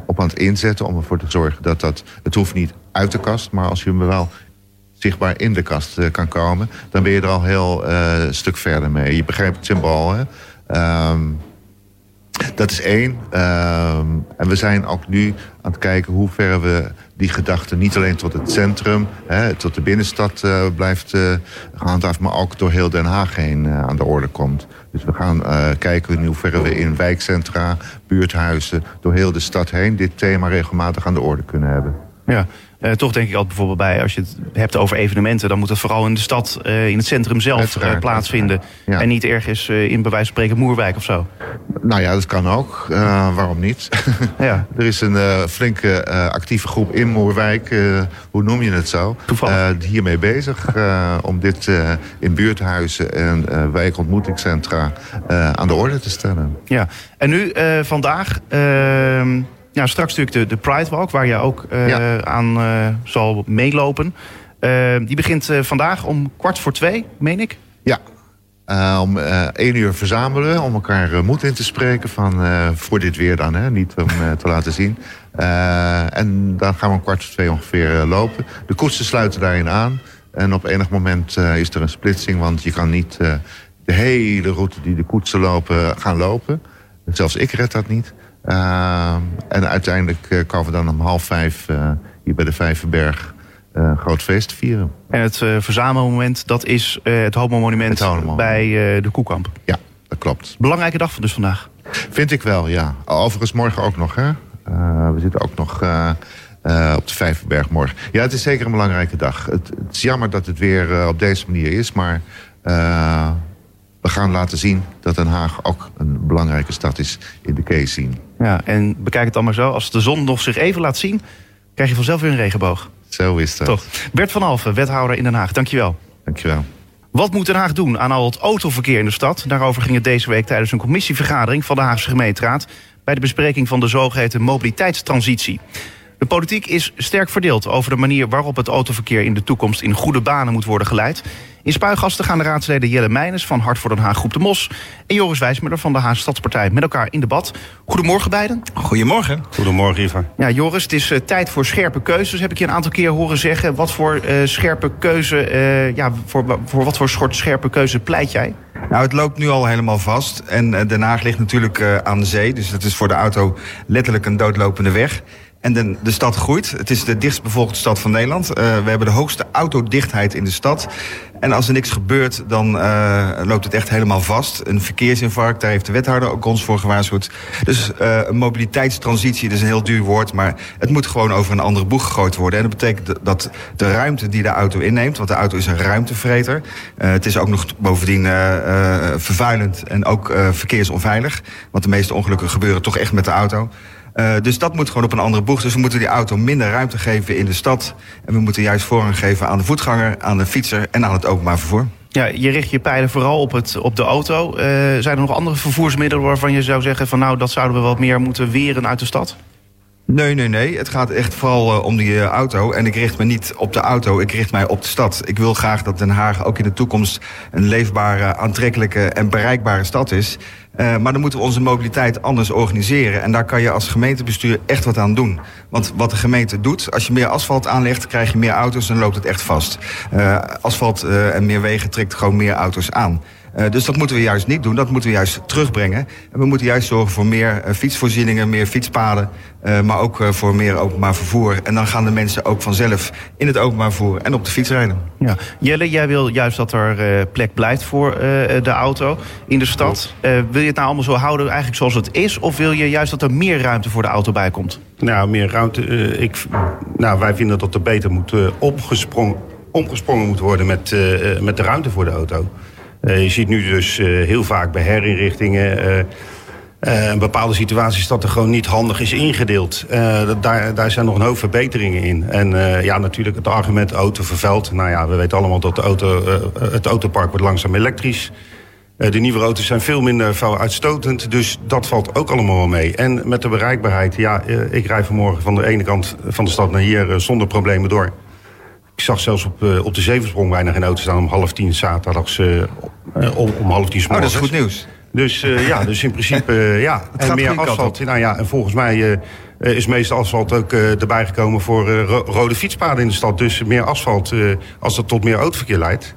op aan het inzetten om ervoor te zorgen dat dat... Het hoeft niet uit de kast, maar als je me wel zichtbaar in de kast eh, kan komen... dan ben je er al heel eh, stuk verder mee. Je begrijpt het symbool, hè? Ehm, dat is één. Ehm, en we zijn ook nu aan het kijken hoe ver we die gedachten niet alleen tot het centrum, hè, tot de binnenstad eh, blijft eh gehandhaafd, maar ook door heel Den Haag heen aan de orde komt. Dus we gaan kijken in hoeverre we in wijkcentra, buurthuizen, door heel de stad heen dit thema regelmatig aan de orde kunnen hebben. Ja, eh, toch denk ik altijd bijvoorbeeld bij, als je het hebt over evenementen, dan moet het vooral in de stad, eh, in het centrum zelf eh, plaatsvinden. Ja. En niet ergens in bij wijze van spreken Moerwijk of zo. Nou ja, dat kan ook. Waarom niet? Ja. er is een flinke actieve groep in Moerwijk, hoe noem je het zo? Hiermee bezig om dit in buurthuizen en wijkontmoetingscentra aan de orde te stellen. Ja, en nu vandaag, ehm, ja, straks natuurlijk de, de Pride Walk, waar je ook eh, Ja. aan eh, zal meelopen. Eh, die begint vandaag om kwart voor twee, meen ik. Ja. Om één uur verzamelen, om elkaar eh, moed in te spreken van voor dit weer dan, hè? niet om te laten zien. En dan gaan we om kwart voor twee ongeveer lopen. De koetsen sluiten daarin aan. En op enig moment is er een splitsing, want je kan niet de hele route die de koetsen lopen gaan lopen. Zelfs ik red dat niet. Eh, en uiteindelijk eh, komen we dan om half vijf eh, hier bij de Vijverberg eh, een groot feest vieren. En het verzamelmoment, dat is het Homo-monument Het bij de Koekamp. Ja, dat klopt. Belangrijke dag van dus vandaag. Vind ik wel, ja. Overigens morgen ook nog, hè. We zitten ook nog op de Vijverberg morgen. Ja, het is zeker een belangrijke dag. Het, het is jammer dat het weer op deze manier is, maar... we gaan laten zien dat Den Haag ook een belangrijke stad is in de case. Ja, en bekijk het dan maar zo. Als de zon nog zich even laat zien, krijg je vanzelf weer een regenboog. Zo is dat. Toch. Bert van Alphen, wethouder in Den Haag. Dankjewel. Dankjewel. Wat moet Den Haag doen aan al het autoverkeer in de stad? Daarover ging het deze week tijdens een commissievergadering van de Haagse gemeenteraad bij de bespreking van de zogeheten mobiliteitstransitie. De politiek is sterk verdeeld over de manier waarop het autoverkeer in de toekomst in goede banen moet worden geleid. In Spuigasten gaan de raadsleden Jelle Meijnes van Hart voor Den Haag Groep de Mos en Joris Wijsmuller van de Haagse Stadspartij met elkaar in debat. Goedemorgen beiden. Goedemorgen. Goedemorgen, Ivan. Ja, Joris, het is eh, tijd voor scherpe keuzes. Heb ik je een aantal keer horen zeggen. Wat voor eh, scherpe keuze, eh, ja, voor, voor wat voor soort scherpe keuze pleit jij? Nou, het loopt nu al helemaal vast. En Den Haag ligt natuurlijk eh, aan de zee. Dus dat is voor de auto letterlijk een doodlopende weg. En de, de stad groeit. Het is de dichtstbevolkte stad van Nederland. Eh, we hebben de hoogste autodichtheid in de stad. En als er niks gebeurt, dan uh, loopt het echt helemaal vast. Een verkeersinfarct, daar heeft de wethouder ook ons voor gewaarschuwd. Dus uh, een mobiliteitstransitie, dat is een heel duur woord... maar het moet gewoon over een andere boeg gegooid worden. En dat betekent dat de ruimte die de auto inneemt... want de auto is een ruimtevreter... het is ook nog bovendien vervuilend en ook verkeersonveilig. Want de meeste ongelukken gebeuren toch echt met de auto... Uh, dus dat moet gewoon op een andere boeg. Dus we moeten die auto minder ruimte geven in de stad. En we moeten juist voorrang geven aan de voetganger, aan de fietser en aan het openbaar vervoer. Ja, je richt je pijlen vooral op, het, op de auto. Uh, zijn er nog andere vervoersmiddelen waarvan je zou zeggen... van nou, dat zouden we wat meer moeten weren uit de stad? Nee, nee, nee. Het gaat echt vooral uh, om die uh, auto. En ik richt me niet op de auto, ik richt mij op de stad. Ik wil graag dat Den Haag ook in de toekomst... een leefbare, aantrekkelijke en bereikbare stad is... Uh, maar dan moeten we onze mobiliteit anders organiseren. En daar kan je als gemeentebestuur echt wat aan doen. Want wat de gemeente doet, als je meer asfalt aanlegt... krijg je meer auto's en loopt het echt vast. Asfalt en meer wegen trekt gewoon meer auto's aan. Uh, dus dat moeten we juist niet doen. Dat moeten we juist terugbrengen. En we moeten juist zorgen voor meer uh, fietsvoorzieningen, meer fietspaden. Uh, maar ook voor meer openbaar vervoer. En dan gaan de mensen ook vanzelf in het openbaar vervoer en op de fiets rijden. Ja. Jelle, jij wil juist dat er plek blijft voor de auto in de stad. wil je het nou allemaal zo houden eigenlijk zoals het is? Of wil je juist dat er meer ruimte voor de auto bij komt? Nou, meer ruimte. ik, nou, wij vinden dat er beter moet opgesprongen, omgesprongen moet worden met, met de ruimte voor de auto. Uh, je ziet nu dus uh, heel vaak bij herinrichtingen... Een bepaalde situaties dat er gewoon niet handig is ingedeeld. daar, daar zijn nog een hoop verbeteringen in. En ja, natuurlijk het argument auto vervuilt. Nou ja, we weten allemaal dat de auto, het autopark wordt langzaam elektrisch. de nieuwe auto's zijn veel minder vuiluitstotend. Dus dat valt ook allemaal wel mee. En met de bereikbaarheid, ja, ik rij vanmorgen van de ene kant van de stad naar hier zonder problemen door. Ik zag zelfs op, uh, op de Zevensprong bijna geen auto staan om half tien zaterdags uh, om, om half tien Oh, dat is goed nieuws. Dus ja, dus in principe ja. en meer asfalt. Nou ja, en volgens mij is meeste asfalt ook erbij gekomen voor ro rode fietspaden in de stad. Dus meer asfalt als dat tot meer autoverkeer leidt.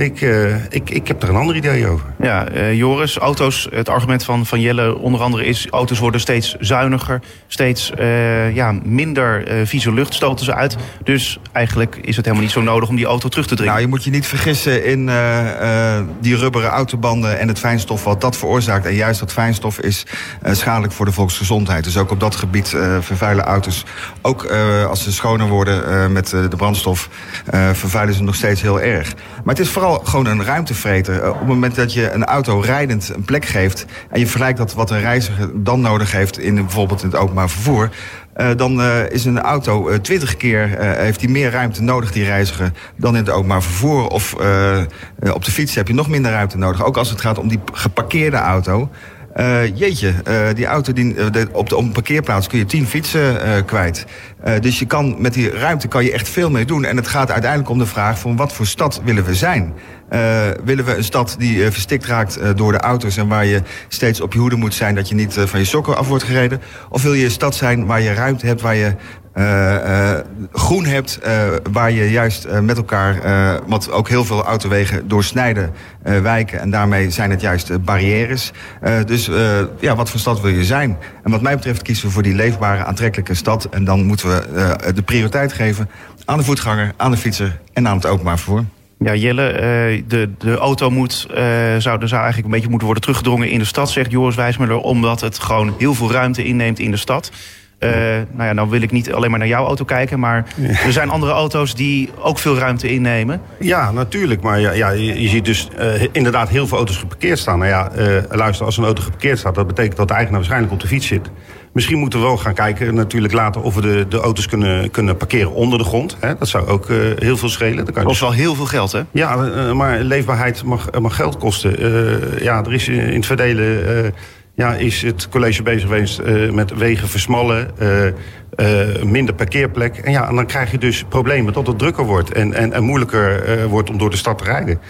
Ik, uh, ik, ik heb er een ander idee over. Ja, uh, Joris, auto's, het argument van, van Jelle onder andere is... auto's worden steeds zuiniger, steeds uh, ja, minder vieze lucht stoten ze uit. Dus eigenlijk is het helemaal niet zo nodig om die auto terug te dringen. Nou, je moet je niet vergissen in die rubberen autobanden en het fijnstof wat dat veroorzaakt. En juist dat fijnstof is schadelijk voor de volksgezondheid. Dus ook op dat gebied vervuilen auto's. Ook als ze schoner worden met de brandstof, vervuilen ze nog steeds heel erg. Maar het is vooral gewoon een ruimtevreter. op het moment dat je een auto rijdend een plek geeft... en je vergelijkt dat wat een reiziger dan nodig heeft... in bijvoorbeeld in het openbaar vervoer... Uh, dan uh, is een auto twintig uh, keer heeft hij meer ruimte nodig, die reiziger, dan in het openbaar vervoer. Of op de fiets heb je nog minder ruimte nodig. Ook als het gaat om die geparkeerde auto. Jeetje, die auto die, op de op een parkeerplaats kun je tien fietsen kwijt. Dus je kan, met die ruimte kan je echt veel mee doen. En het gaat uiteindelijk om de vraag van wat voor stad willen we zijn. willen we een stad die verstikt raakt door de auto's... en waar je steeds op je hoede moet zijn dat je niet van je sokken af wordt gereden? Of wil je een stad zijn waar je ruimte hebt, waar je uh, uh, groen hebt, uh, waar je juist met elkaar, wat ook heel veel autowegen doorsnijden, wijken. En daarmee zijn het juist barrières. dus ja, wat voor stad wil je zijn? En wat mij betreft kiezen we voor die leefbare, aantrekkelijke stad. En dan moeten we de prioriteit geven aan de voetganger, aan de fietser en aan het openbaar vervoer. Ja, Jelle, de, de auto moet, zou, er zou eigenlijk een beetje moeten worden teruggedrongen in de stad, zegt Joris Wijsmuller, omdat het gewoon heel veel ruimte inneemt in de stad. Uh, nou ja, nou wil ik niet alleen maar naar jouw auto kijken, maar ja. er zijn andere auto's die ook veel ruimte innemen. Ja, natuurlijk. Maar ja, ja je, je, ziet dus uh, inderdaad heel veel auto's geparkeerd staan. Nou ja, uh, luister, als een auto geparkeerd staat, dat betekent dat de eigenaar waarschijnlijk op de fiets zit. Misschien moeten we wel gaan kijken, natuurlijk later, of we de, de auto's kunnen, kunnen parkeren onder de grond. Hè? Dat zou ook heel veel schelen. Dat kost dus... wel heel veel geld, hè? Ja, maar leefbaarheid mag, mag geld kosten. ja, er is in het verdelen ja, is het college bezig geweest met wegen versmallen, minder parkeerplek. En ja, en dan krijg je dus problemen dat het drukker wordt en, en, en moeilijker wordt om door de stad te rijden.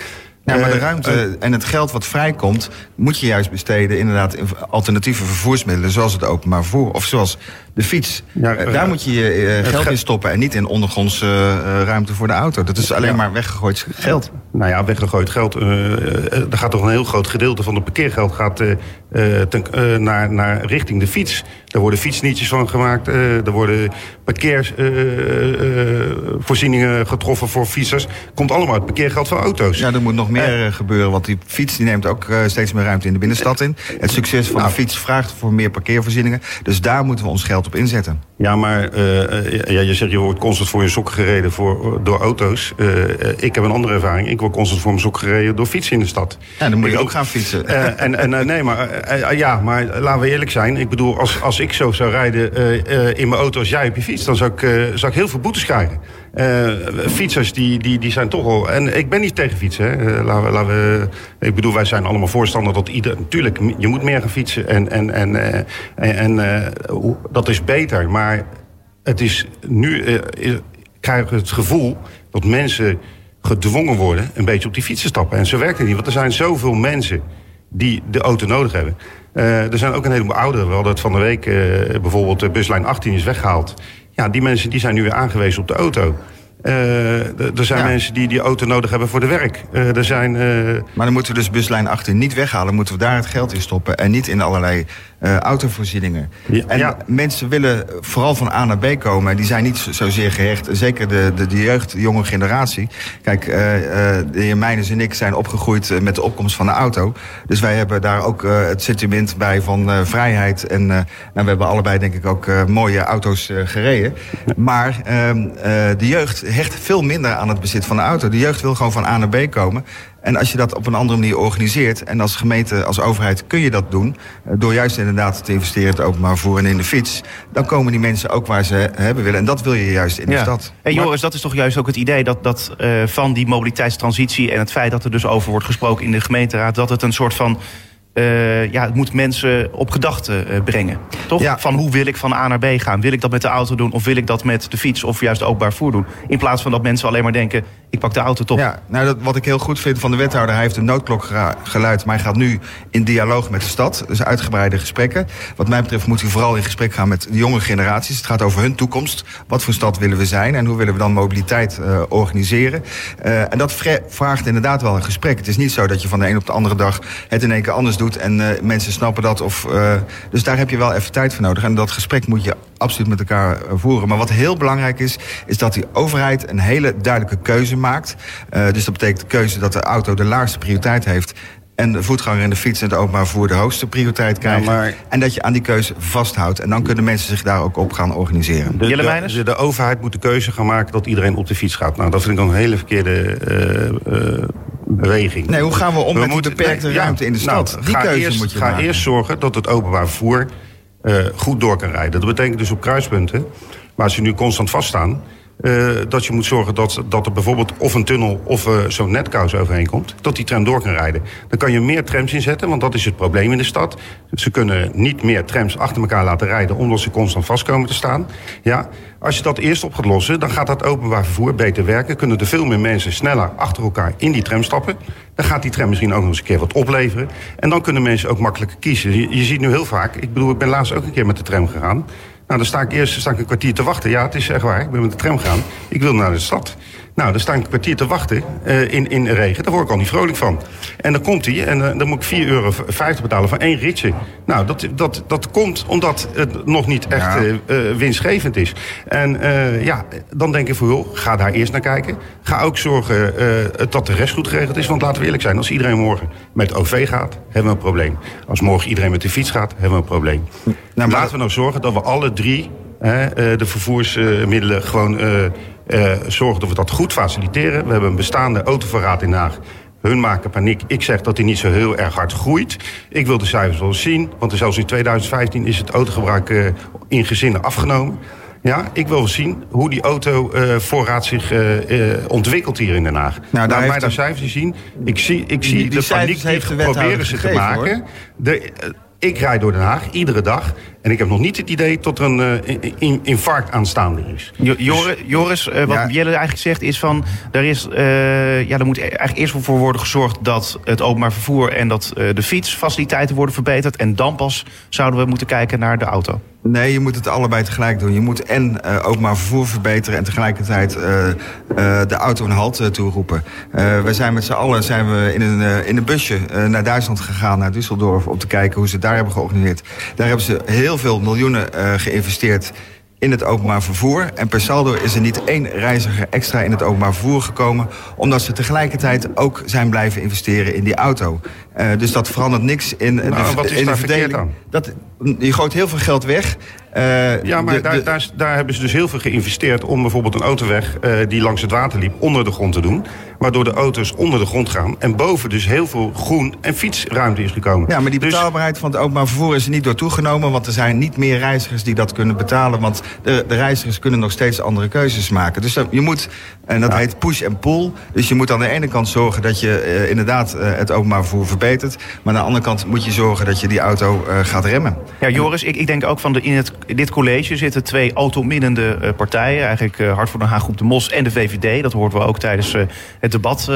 Ja, maar de ruimte en het geld wat vrijkomt, moet je juist besteden inderdaad in alternatieve vervoersmiddelen, zoals het openbaar vervoer of zoals de fiets. Ja, Eh, eh, daar moet je je eh, geld ge- in stoppen en niet in ondergrondse ruimte voor de auto. Dat is alleen Ja. maar weggegooid geld. Nou ja, weggegooid geld. er gaat toch een heel groot gedeelte van het parkeergeld gaat, ten- naar, naar richting de fiets. Er worden fietsnietjes van gemaakt. er worden parkeervoorzieningen getroffen voor fietsers. Komt allemaal uit parkeergeld van auto's. Ja, er moet nog meer gebeuren, want die fiets die neemt ook steeds meer ruimte in de binnenstad in. Het succes van Nou. de fiets vraagt voor meer parkeervoorzieningen. Dus daar moeten we ons geld op inzetten. Ja, maar eh, eh, ja, je zegt je wordt constant voor je sokken gereden voor, door auto's. Eh, ik heb een andere ervaring. Ik word constant voor mijn sok gereden door fietsen in de stad. Ja, dan moet je Ik- ook gaan fietsen. En, en nee, maar ja, maar laten we eerlijk zijn. Ik bedoel, als, als ik zo zou rijden in mijn auto als jij op je fiets, dan zou ik, zou ik heel veel boetes krijgen. Eh, fietsers die, die, die zijn toch al. En ik ben niet tegen fietsen. Hè. Eh, laten we, laten we, ik bedoel, wij zijn allemaal voorstander dat ieder. Natuurlijk, je moet meer gaan fietsen. En, en, en, eh, en, en dat is beter. Maar het is nu. krijg ik het gevoel dat mensen gedwongen worden een beetje op die fiets te stappen. En zo werkt het niet, want er zijn zoveel mensen die de auto nodig hebben. Er zijn ook een heleboel ouderen. We hadden het van de week, bijvoorbeeld de buslijn 18 is weggehaald. Ja, die mensen die zijn nu weer aangewezen op de auto. Eh, er zijn Ja. mensen die die auto nodig hebben voor de werk. Eh, er zijn... eh, Maar dan moeten we dus buslijn 18 niet weghalen. Moeten we daar het geld in stoppen. En niet in allerlei eh, autovoorzieningen. Ja, en ja. mensen willen vooral van A naar B komen. Die zijn niet zo- zozeer gehecht. Zeker de, de, de jeugd, de jonge generatie. Kijk, eh, eh, de heer Meijners en ik zijn opgegroeid met de opkomst van de auto. Dus wij hebben daar ook het sentiment bij van vrijheid. En eh, nou, we hebben allebei denk ik ook mooie auto's gereden. Maar ehm, eh, de jeugd hecht veel minder aan het bezit van de auto. De jeugd wil gewoon van A naar B komen. En als je dat op een andere manier organiseert... en als gemeente, als overheid kun je dat doen... eh, door juist inderdaad te investeren in het openbaar vervoer en in de fiets... dan komen die mensen ook waar ze hebben willen. En dat wil je juist in de stad. En Joris, dat is toch juist ook het idee dat, dat eh, van die mobiliteitstransitie en het feit dat er dus over wordt gesproken in de gemeenteraad, dat het een soort van. Eh, ja, het moet mensen op gedachten eh, brengen. Toch? Ja. Van hoe wil ik van A naar B gaan? Wil ik dat met de auto doen of wil ik dat met de fiets of juist openbaar vervoer doen? In plaats van dat mensen alleen maar denken: ik pak de auto toch. Ja, nou dat, wat ik heel goed vind van de wethouder, hij heeft een noodklok geluid, maar hij gaat nu in dialoog met de stad. Dus uitgebreide gesprekken. Wat mij betreft moet hij vooral in gesprek gaan met de jonge generaties. Het gaat over hun toekomst. Wat voor stad willen we zijn en hoe willen we dan mobiliteit eh, organiseren? En dat vra- vraagt inderdaad wel een gesprek. Het is niet zo dat je van de een op de andere dag het in één keer anders doet en eh, mensen snappen dat. Of, eh, dus daar heb je wel even tijd voor nodig. En dat gesprek moet je absoluut met elkaar eh, voeren. Maar wat heel belangrijk is, is dat die overheid een hele duidelijke keuze maakt. Eh, dus dat betekent de keuze dat de auto de laagste prioriteit heeft. En de voetganger en de fiets en het openbaar vervoer de hoogste prioriteit krijgen. maar- En dat je aan die keuze vasthoudt. En dan kunnen mensen zich daar ook op gaan organiseren. De, de, de, de overheid moet de keuze gaan maken dat iedereen op de fiets gaat. Nou, dat vind ik dan een hele verkeerde eh, eh, beweging. Nee, hoe gaan we om met moeten- beperkte nee, ja, ruimte in de nou, stad? die ga keuze eerst, moet je Ga maken. eerst zorgen dat het openbaar vervoer eh, goed door kan rijden. Dat betekent dus op kruispunten, waar ze nu constant vaststaan... eh, dat je moet zorgen dat, dat er bijvoorbeeld of een tunnel of eh, zo'n netkous overheen komt... dat die tram door kan rijden. Dan kan je meer trams inzetten, want dat is het probleem in de stad. Ze kunnen niet meer trams achter elkaar laten rijden... omdat ze constant vast komen te staan. Ja, als je dat eerst op gaat lossen, dan gaat dat openbaar vervoer beter werken. Kunnen er veel meer mensen sneller achter elkaar in die tram stappen. Dan gaat die tram misschien ook nog eens een keer wat opleveren. En dan kunnen mensen ook makkelijker kiezen. Je, je ziet nu heel vaak, ik bedoel, ik ben laatst ook een keer met de tram gegaan. Nou, dan sta ik eerst sta ik een kwartier te wachten. Ja, het is echt waar. Ik ben met de tram gegaan. Ik wil naar de stad. Nou, dan sta ik een kwartier te wachten eh, in, in regen. Daar word ik al niet vrolijk van. En dan komt hij en eh, dan moet ik 4,50 euro betalen voor één ritje. Nou, dat, dat, dat komt omdat het nog niet echt Ja. eh, winstgevend is. En ja, dan denk ik van, joh, ga daar eerst naar kijken. Ga ook zorgen dat de rest goed geregeld is. Want laten we eerlijk zijn, als iedereen morgen met OV gaat, hebben we een probleem. Als morgen iedereen met de fiets gaat, hebben we een probleem. maar- Laten we nou zorgen dat we alle drie de vervoersmiddelen gewoon eh, zorgen dat we dat goed faciliteren. We hebben een bestaande autoverraad in Den Haag. Hun maken paniek. Ik zeg dat die niet zo heel erg hard groeit. Ik wil de cijfers wel eens zien. Want zelfs in 2015 is het autogebruik eh, in gezinnen afgenomen. Ja, ik wil wel zien hoe die autovoorraad zich eh, ontwikkelt hier in Den Haag. daar Nou, heeft mij de- daar cijfers zien. Ik zie, ik zie Die- die de paniek die heeft de proberen ze te maken. De, ik rijd door Den Haag iedere dag. En ik heb nog niet het idee dat er een eh, in- in- infarct aanstaande is. Jo- Jor- Joris, eh, wat Ja. Jelle eigenlijk zegt is van... Er, is, eh, ja, er moet eigenlijk eerst voor worden gezorgd dat het openbaar vervoer... en dat eh, de fietsfaciliteiten worden verbeterd. En dan pas zouden we moeten kijken naar de auto. Nee, je moet het allebei tegelijk doen. Je moet en eh, openbaar vervoer verbeteren en tegelijkertijd eh, eh, de auto een halt toeroepen. Eh we zijn met z'n allen zijn we in een, in een busje eh, naar Duitsland gegaan, naar Düsseldorf, om te kijken hoe ze het daar hebben georganiseerd. Daar hebben ze heel veel miljoenen eh, geïnvesteerd in het openbaar vervoer. En per saldo is er niet één reiziger extra in het openbaar vervoer gekomen... omdat ze tegelijkertijd ook zijn blijven investeren in die auto. Eh, dus dat verandert niks in, Nou, wat is in de daar verkeerd verdeling. aan? Dat, je gooit heel veel geld weg. Eh, Ja, maar de- daar, de- daar, daar hebben ze dus heel veel geïnvesteerd om bijvoorbeeld een autoweg eh, die langs het water liep onder de grond te doen. Waardoor de auto's onder de grond gaan en boven dus heel veel groen en fietsruimte is gekomen. Ja, maar die Dus- betaalbaarheid van het openbaar vervoer is er niet door toegenomen. Want er zijn niet meer reizigers die dat kunnen betalen. Want de, de reizigers kunnen nog steeds andere keuzes maken. Dus dat- je moet, en dat heet push en pull. Dus je moet aan de ene kant zorgen dat je inderdaad het openbaar vervoer Maar aan de andere kant moet je zorgen dat je die auto eh, gaat remmen. Ja, Joris, ik, ik denk ook van de, in, het, dit college zitten twee autominnende eh, partijen. Eigenlijk eh, Hart voor Den Haag Groep de Mos en de VVD. Dat hoorden we ook tijdens het debat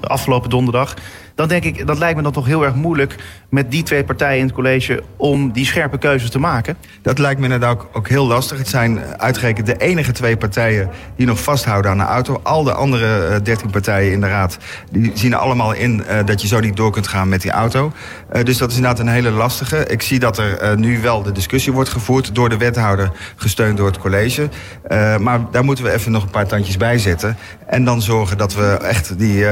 afgelopen donderdag. Dan denk ik, dat lijkt me dan toch heel erg moeilijk met die twee partijen in het college om die scherpe keuzes te maken. Dat lijkt me inderdaad ook, ook heel lastig. Het zijn eh, uitgerekend de enige twee partijen die nog vasthouden aan de auto. Al de andere eh, dertien partijen in de raad die zien allemaal in eh, dat je zo niet door kunt gaan met die auto. Dus dat is inderdaad een hele lastige. Ik zie dat er nu wel de discussie wordt gevoerd door de wethouder, gesteund door het college. Maar daar moeten we even nog een paar tandjes bij zetten. En dan zorgen dat we echt die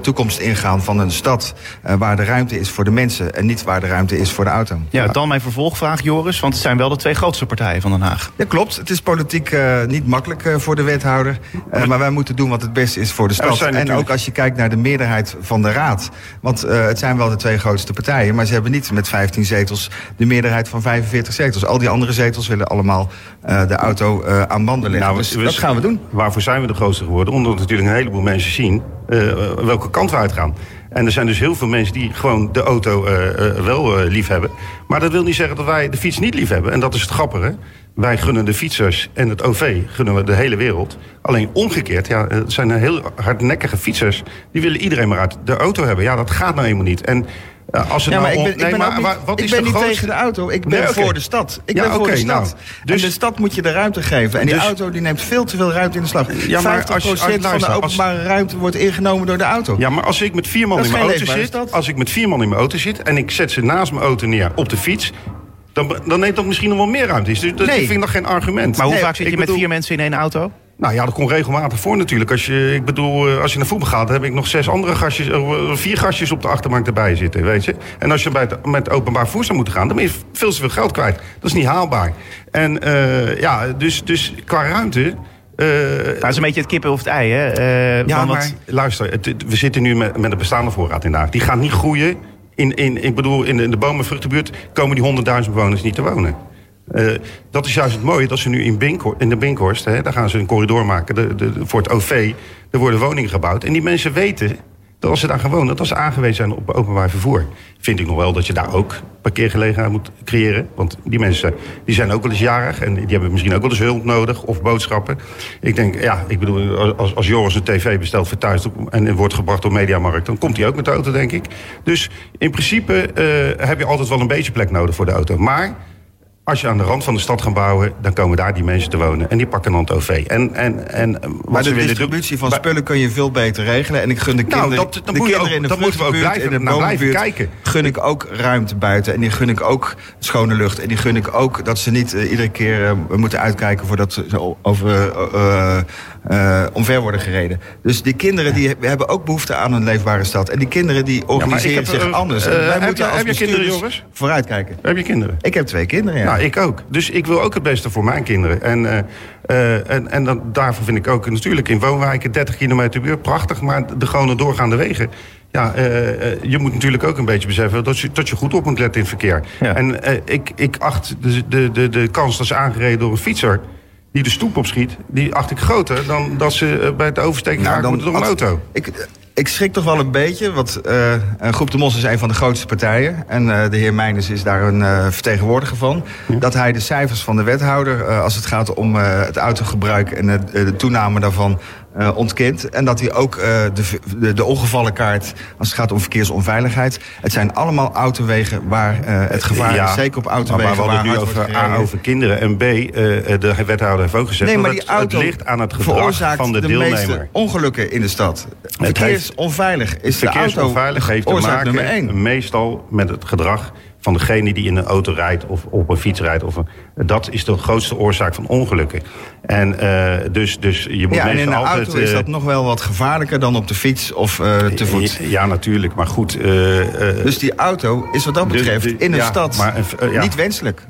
toekomst ingaan van een stad eh, waar de ruimte is voor de mensen en niet waar de ruimte is voor de auto. Ja, dan mijn vervolgvraag, Joris. Want het zijn wel de twee grootste partijen van Den Haag. Ja, klopt. Het is politiek eh, niet makkelijk eh, voor de wethouder. Eh, maar wij moeten doen wat het beste is voor de stad. En natuurlijk- ook als je kijkt naar de meerderheid van de raad. Want eh, het zijn wel de twee grootste partijen. Maar ze hebben niet met 15 zetels de meerderheid van 45 zetels. Al die andere zetels willen allemaal eh, de auto eh, aan banden leggen. Nou, dus dat gaan we doen. Waarvoor zijn we de grootste geworden? Omdat natuurlijk een heleboel mensen zien eh, welke kant we uitgaan. En er zijn dus heel veel mensen die gewoon de auto eh, eh, wel eh, lief hebben. Maar dat wil niet zeggen dat wij de fiets niet lief hebben. En dat is het grappige. Wij gunnen de fietsers en het OV gunnen we de hele wereld. Alleen omgekeerd, ja, het zijn heel hardnekkige fietsers. Die willen iedereen maar uit de auto hebben. Ja, dat gaat nou eenmaal niet. En eh, als het Ja, maar nou ik om- ben, ik nee, ben, maar ook wa- niet, wat ik is ben de niet grootste- tegen de auto. Ik ben Nee, voor de stad. Ik Ja, ben voor de stad. nou, dus- en de stad moet je de ruimte geven. En die Dus- auto die neemt veel te veel ruimte in de slag. Ja, maar 50% als je- als je van de als- openbare ruimte wordt ingenomen door de auto. Ja, maar als ik met vier man in mijn auto zit, als ik met vier man in mijn auto zit en ik zet ze naast mijn auto neer op de fiets, dan, dan neemt dat misschien nog wel meer ruimte. Dus dat Nee. vind ik nog geen argument. Maar hoe Nee, vaak zit je met vier mensen in één auto? Nou ja, dat komt regelmatig voor natuurlijk. Als je, ik bedoel, eh, als je naar voetbal gaat, dan heb ik nog zes andere gastjes, eh, vier gastjes op de achterbank erbij zitten, weet je. En als je bij het, met openbaar vervoer zou moeten gaan, dan ben je veel te veel geld kwijt. Dat is niet haalbaar. En eh, ja, dus, dus qua ruimte. eh, Nou, dat is een beetje het kippen of het ei, hè? Eh, ja, maar wat- luister, het- we zitten nu met, met een bestaande voorraad in Haag. Die gaat niet groeien. In, in, ik bedoel, in de, in de komen die 100.000 bewoners niet te wonen. Eh, dat is juist het mooie, dat ze nu in, in de Binkhorst... Hè, daar gaan ze een corridor maken de, de, voor het OV. Er worden woningen gebouwd. En die mensen weten dat als ze daar wonen... dat ze aangewezen zijn op openbaar vervoer. Vind ik nog wel dat je daar ook parkeergelegenheid moet creëren. Want die mensen die zijn ook wel eens jarig... en die hebben misschien ook wel eens hulp nodig of boodschappen. Ik denk, ja, ik bedoel, als, als Joris een tv bestelt voor thuis... en wordt gebracht door Mediamarkt... dan komt hij ook met de auto, denk ik. Dus in principe eh, heb je altijd wel een beetje plek nodig voor de auto. Maar... Als je aan de rand van de stad gaat bouwen, dan komen daar die mensen te wonen. En die pakken dan het OV. En, en, en Maar de distributie doen- van spullen kun je veel beter regelen. En ik gun de Nou, kinderen, dat- dat de kinderen ook- in de dat moeten we ook blijven- in de naar blijven kijken. gun ik ook ruimte buiten. En die gun ik ook schone lucht. En die gun ik ook dat ze niet eh, iedere keer eh, moeten uitkijken... voordat ze over, eh, eh, omver worden gereden. Dus die kinderen die he- hebben ook behoefte aan een leefbare stad. En die kinderen die organiseren heb, zich eh, anders. eh, wij heb moeten je- als heb je kinderen, Joris? Vooruitkijken. Heb je kinderen? Ik heb twee kinderen, ja. Nou, ik ook. Dus ik wil ook het beste voor mijn kinderen. En, en, en dan, daarvoor vind ik ook natuurlijk in woonwijken 30 kilometer per uur prachtig. Maar de gewone doorgaande wegen. Ja, je moet natuurlijk ook een beetje beseffen dat je, dat je goed op moet letten in het verkeer. Ja. En ik, ik acht de, de, de, de kans dat ze aangereden door een fietser die de stoep opschiet, die acht ik groter dan dat ze eh, bij het oversteken Nou, raken door een auto. Ik, Ik schrik toch wel een beetje, want uh, Groep de Mos is een van de grootste partijen. En uh, de heer Meijners is daar een uh, vertegenwoordiger van. Ja. Dat hij de cijfers van de wethouder, als het gaat om het autogebruik en de toename daarvan, uh, ontkent. En dat hij ook uh, de, de, de, ongevallenkaart, als het gaat om verkeersonveiligheid... het zijn allemaal autowegen waar uh, het gevaar ja, is. Zeker op autowegen maar we hadden het nu over, A, over kinderen. En B, de wethouder heeft ook gezegd... Nee, maar dat die auto het ligt aan het gedrag van de, de deelnemer. meeste ongelukken in de stad. Verkeersonveilig is de auto Verkeersonveilig heeft te maken meestal met het gedrag van degene die in een auto rijdt of op een fiets rijdt. Of een, dat is de grootste oorzaak van ongelukken. En uh, dus, dus je moet ja, en in een altijd, auto is dat nog wel wat gevaarlijker dan op de fiets of uh, te voet. Ja, natuurlijk, maar goed. Uh, dus die auto is wat dat betreft dus, in een ja, stad maar, ja. niet wenselijk.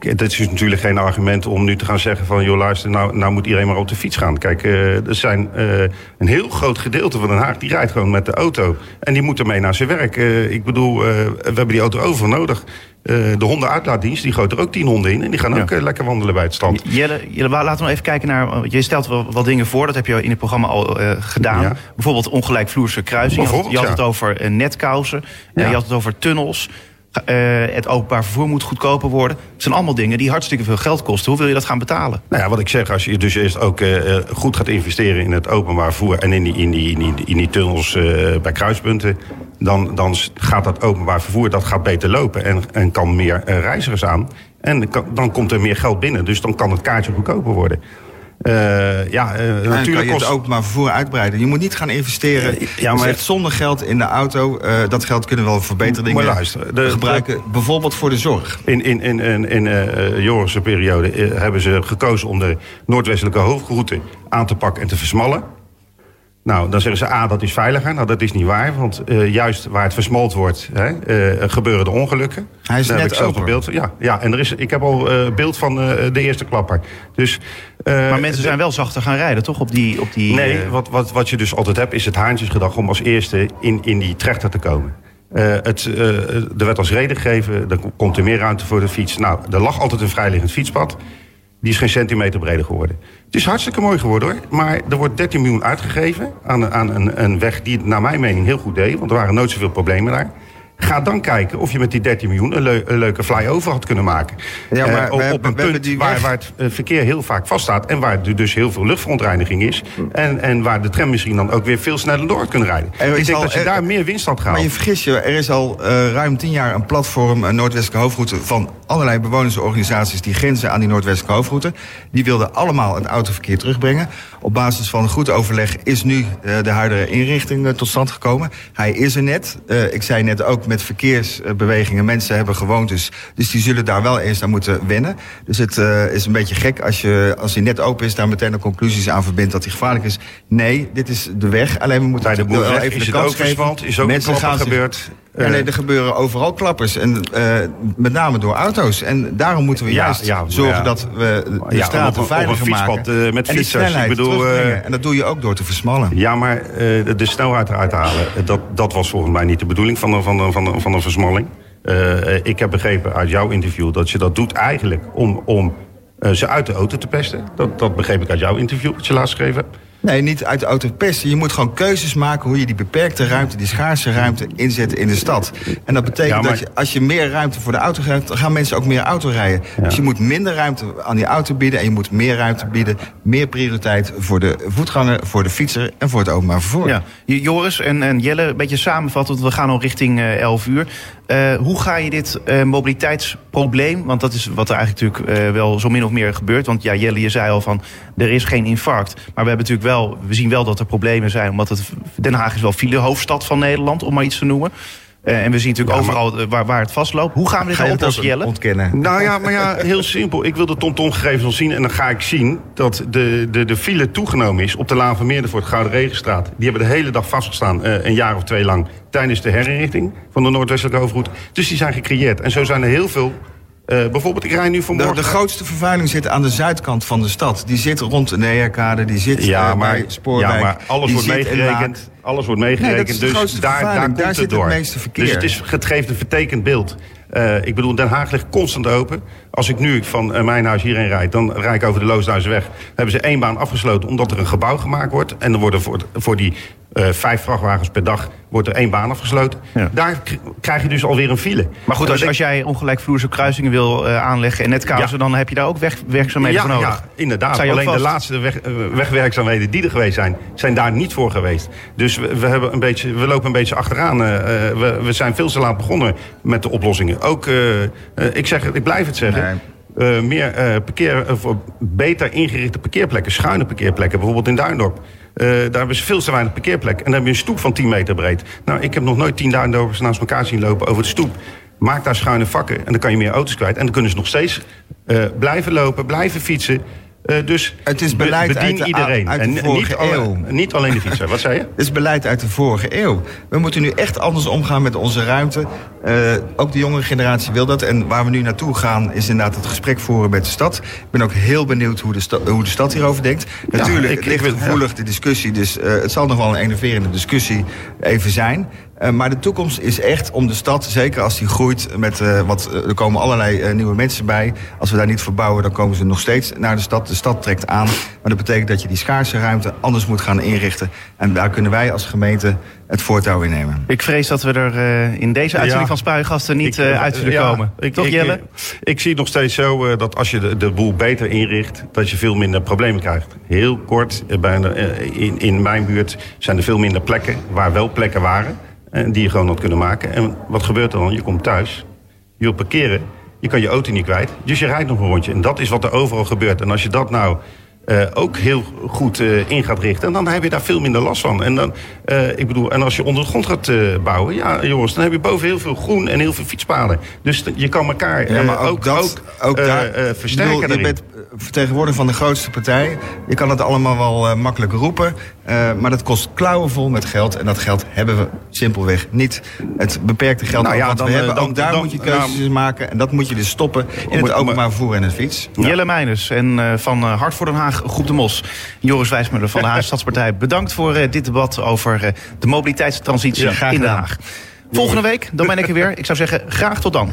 Ik, dat is natuurlijk geen argument om nu te gaan zeggen van... joh, luister, nou, nou moet iedereen maar op de fiets gaan. Kijk, uh, er zijn uh, een heel groot gedeelte van Den Haag... die rijdt gewoon met de auto. En die moet ermee naar zijn werk. Uh, ik bedoel, we hebben die auto over nodig. de hondenuitlaatdienst, die gooit er ook tien honden in... en die gaan ook ja. lekker wandelen bij het strand. Jelle, Jelle, laten we nog even kijken naar... je stelt wel wat dingen voor, dat heb je in het programma al gedaan. Ja. Bijvoorbeeld ongelijkvloerse kruising. Je had, je had het over netkousen. je had het over tunnels. Uh, het openbaar vervoer moet goedkoper worden. Het zijn allemaal dingen die hartstikke veel geld kosten. Hoe wil je dat gaan betalen? Nou ja, wat ik zeg, als je dus eerst ook uh, goed gaat investeren in het openbaar vervoer... en in die, in die, in die, in tunnels bij kruispunten... Dan, dan gaat dat openbaar vervoer dat gaat beter lopen en, en kan meer reizigers aan. En dan komt er meer geld binnen, dus dan kan het kaartje goedkoper worden. Uh, ja, uh, en natuurlijk kan je het openbaar vervoer uitbreiden. Je moet niet gaan investeren uh, ja, maar... zonder geld in de auto. dat geld kunnen we wel voor betere dingen maar luister, de, gebruiken. De, bijvoorbeeld voor de zorg. In, in, in, in, in Joris' periode hebben ze gekozen om de noordwestelijke hoofdroute aan te pakken en te versmallen. Nou, dan zeggen ze, A, dat is veiliger. Nou, dat is niet waar, want uh, juist waar het versmald wordt, hè, uh, gebeuren de ongelukken. Hij is Daar net heb ik zelf een beeld van. Ja, ja, en er is, ik heb al uh, beeld van de eerste klapper. Dus, maar mensen zijn wel zachter gaan rijden, toch? Op die, op die, nee, wat, wat, wat je dus altijd hebt, is het haantjesgedrag om als eerste in, in die trechter te komen. Uh, het, uh, er werd als reden gegeven, er komt er meer ruimte voor de fiets. Nou, er lag altijd een vrijliggend fietspad. Die is geen centimeter breder geworden. Het is hartstikke mooi geworden hoor. Maar er wordt 13 miljoen uitgegeven aan, aan een, een weg die het naar mijn mening heel goed deed. Want er waren nooit zoveel problemen daar. Ga dan kijken of je met die 13 miljoen een, leu een leuke flyover had kunnen maken. Ja, maar uh, op, een punt waar, waar het verkeer heel vaak vaststaat... en waar er dus heel veel luchtverontreiniging is... En, en waar de tram misschien dan ook weer veel sneller door kunt rijden. Er Ik denk al, dat je er, daar meer winst had gehaald. Maar je vergis je, er is al uh, ruim tien jaar een platform... een Noordwestelijke hoofdroute van allerlei bewonersorganisaties... die grenzen aan die Noordwestelijke hoofdroute. Die wilden allemaal het autoverkeer terugbrengen. Op basis van goed overleg is nu uh, de huidige inrichting tot stand gekomen. Hij is er net. ik zei net ook met verkeers bewegingen. Mensen hebben gewoontes, dus die zullen daar wel eens aan moeten wennen. Dus het is een beetje gek als je, als hij net open is, daar meteen de conclusies aan verbindt dat hij gevaarlijk is. Nee, dit is de weg. Alleen we moeten de boer even is de het kans verswald, is ook Mensen gaan gebeurd. Ja, nee, er gebeuren overal klappers. En uh, met name door auto's. En daarom moeten we juist ja, zorgen dat we de Ja, straten op een veiliger maken. eh, met fietsers. Ik bedoel, eh, En dat doe je ook door te versmallen. Ja, maar uh, de, snelheid eruit te halen, eh, dat, dat was volgens mij niet de bedoeling van een, van van van een versmalling. Ik heb begrepen uit jouw interview dat je dat doet eigenlijk om, om ze uit de auto te pesten. Dat, dat begreep ik uit jouw interview dat je laatst geschreven hebt. Nee, niet uit de auto pesten. Je moet gewoon keuzes maken hoe je die beperkte ruimte, die schaarse ruimte inzet in de stad. En dat betekent Ja, maar- dat je, als je meer ruimte voor de auto geeft, dan gaan mensen ook meer auto rijden. Dus je moet minder ruimte aan die auto bieden en je moet meer ruimte bieden, meer prioriteit voor de voetganger, voor de fietser en voor het openbaar vervoer. Ja. Joris en, en Jelle, een beetje samenvatten, want we gaan al richting eh 11 uur. Eh, hoe ga je dit eh, mobiliteitsprobleem, want dat is wat er eigenlijk natuurlijk eh, wel zo min of meer gebeurt. Want ja, Jelle, je zei al van, er is geen infarct. Maar we hebben natuurlijk wel, we zien wel dat er problemen zijn, omdat het, Den Haag is wel filehoofdstad van Nederland, om maar iets te noemen. Eh, en we zien natuurlijk overal eh, waar, waar het vastloopt. Hoe gaan we dit Ga nou dat oplossen, Jelle? ontkennen? Nou ja, maar ja, heel simpel. Ik wil de TomTom-gegevens al zien en dan ga ik zien dat de, de, de file toegenomen is op de Laan van Meerder voor het Gouden Regenstraat. Die hebben de hele dag vastgestaan, eh, een jaar of twee lang, tijdens de herinrichting van de Noordwestelijke Hoofdroute. Dus die zijn gecreëerd. En zo zijn er heel veel. Eh, bijvoorbeeld, ik rij nu De, vanmorgen. de grootste vervuiling zit aan de zuidkant van de stad. Die zit rond de Neerkade, die zit Ja, eh, maar, bij Spoorwijk. ja, maar alles wordt meegerekend. Alles wordt meegerekend, Nee, de dus daar, daar komt Daar het zit het meeste verkeer. Dus het, is, het geeft een vertekend beeld. Eh, ik bedoel, Den Haag ligt constant open. Als ik nu van mijn huis hierheen rijd, dan rijd ik over de Loosduizenweg. Hebben ze één baan afgesloten omdat er een gebouw gemaakt wordt. En dan worden voor, voor die eh, vijf vrachtwagens per dag wordt er één baan afgesloten. Ja. Daar krijg je dus alweer een file. Maar goed, als, als jij ongelijkvloerse kruisingen wil eh, aanleggen en net kazen, dan heb je daar ook weg, werkzaamheden ja, voor nodig. Ja, inderdaad. Alleen de laatste weg, eh, wegwerkzaamheden die er geweest zijn, zijn daar niet voor geweest. Dus we, we, hebben een beetje, we lopen een beetje achteraan. we, we zijn veel te laat begonnen met de oplossingen. Ook, ik, zeg, ik blijf het zeggen. Eh, meer eh, parkeer, of beter ingerichte parkeerplekken, schuine parkeerplekken, bijvoorbeeld in Duindorp. Eh, daar hebben ze veel te weinig parkeerplek. En dan heb je een stoep van 10 meter breed. Nou, ik heb nog nooit 10 Duindorpers naast elkaar zien lopen over de stoep. Maak daar schuine vakken en dan kan je meer auto's kwijt. En dan kunnen ze nog steeds eh, blijven lopen, blijven fietsen. Eh, dus Het is be- beleid bedien uit de- iedereen. uit de en vorige niet, alle- eeuw. niet alleen de fietser. Wat zei je? Dit is beleid uit de vorige eeuw. We moeten nu echt anders omgaan met onze ruimte. Eh, ook de jongere generatie wil dat. En waar we nu naartoe gaan is inderdaad het gesprek voeren met de stad. Ik ben ook heel benieuwd hoe de, sta- hoe de stad hierover denkt. Natuurlijk, ik- het ik ligt gevoelig, de discussie. Dus eh, het zal nog wel een enerverende discussie even zijn. Eh, maar de toekomst is echt om de stad, zeker als die groeit met eh, wat, eh, er komen allerlei eh, nieuwe mensen bij. Als we daar niet voor bouwen, dan komen ze nog steeds naar de stad. De stad trekt aan. Maar dat betekent dat je die schaarse ruimte anders moet gaan inrichten. En daar kunnen wij als gemeente het voortouw in nemen. Ik vrees dat we er eh, in deze uitzending Ja. van Spuigasten niet Ik, uit zullen ja, komen. Ik, Toch, ik, Jelle? Ik zie het nog steeds zo eh, dat als je de, de boel beter inricht, dat je veel minder problemen krijgt. Heel kort, bijna, in, in mijn buurt zijn er veel minder plekken waar wel plekken waren. En die je gewoon had kunnen maken. En wat gebeurt er dan? Je komt thuis, je wilt parkeren, je kan je auto niet kwijt. Dus je rijdt nog een rondje. En dat is wat er overal gebeurt. En als je dat nou eh, ook heel goed eh, in gaat richten, dan heb je daar veel minder last van. En, dan, eh, ik bedoel, en als je onder de grond gaat eh, bouwen, ja jongens, dan heb je boven heel veel groen en heel veel fietspaden. Dus je kan elkaar Ja, maar eh, ook, dat, ook, eh, daar, ik versterken. bedoel, je erin. bent vertegenwoordiger van de grootste partij. Je kan het allemaal wel eh, makkelijk roepen. eh, maar dat kost klauwenvol met geld. En dat geld hebben we simpelweg niet. Het beperkte geld Nou ja, wat dan, we hebben, dan- ook daar dan- moet je keuzes in maken. En dat moet je dus stoppen in het openbaar vervoer en het fiets. Jelle Meijners en eh, van eh, Hart voor Den Haag, Groep de Mos. Joris Wijsmuller van de Haagse Stadspartij. Bedankt voor eh, dit debat over eh, de mobiliteitstransitie Ja, in Den. Haag. Volgende week, dan ben ik er weer. Ik zou zeggen, graag tot dan.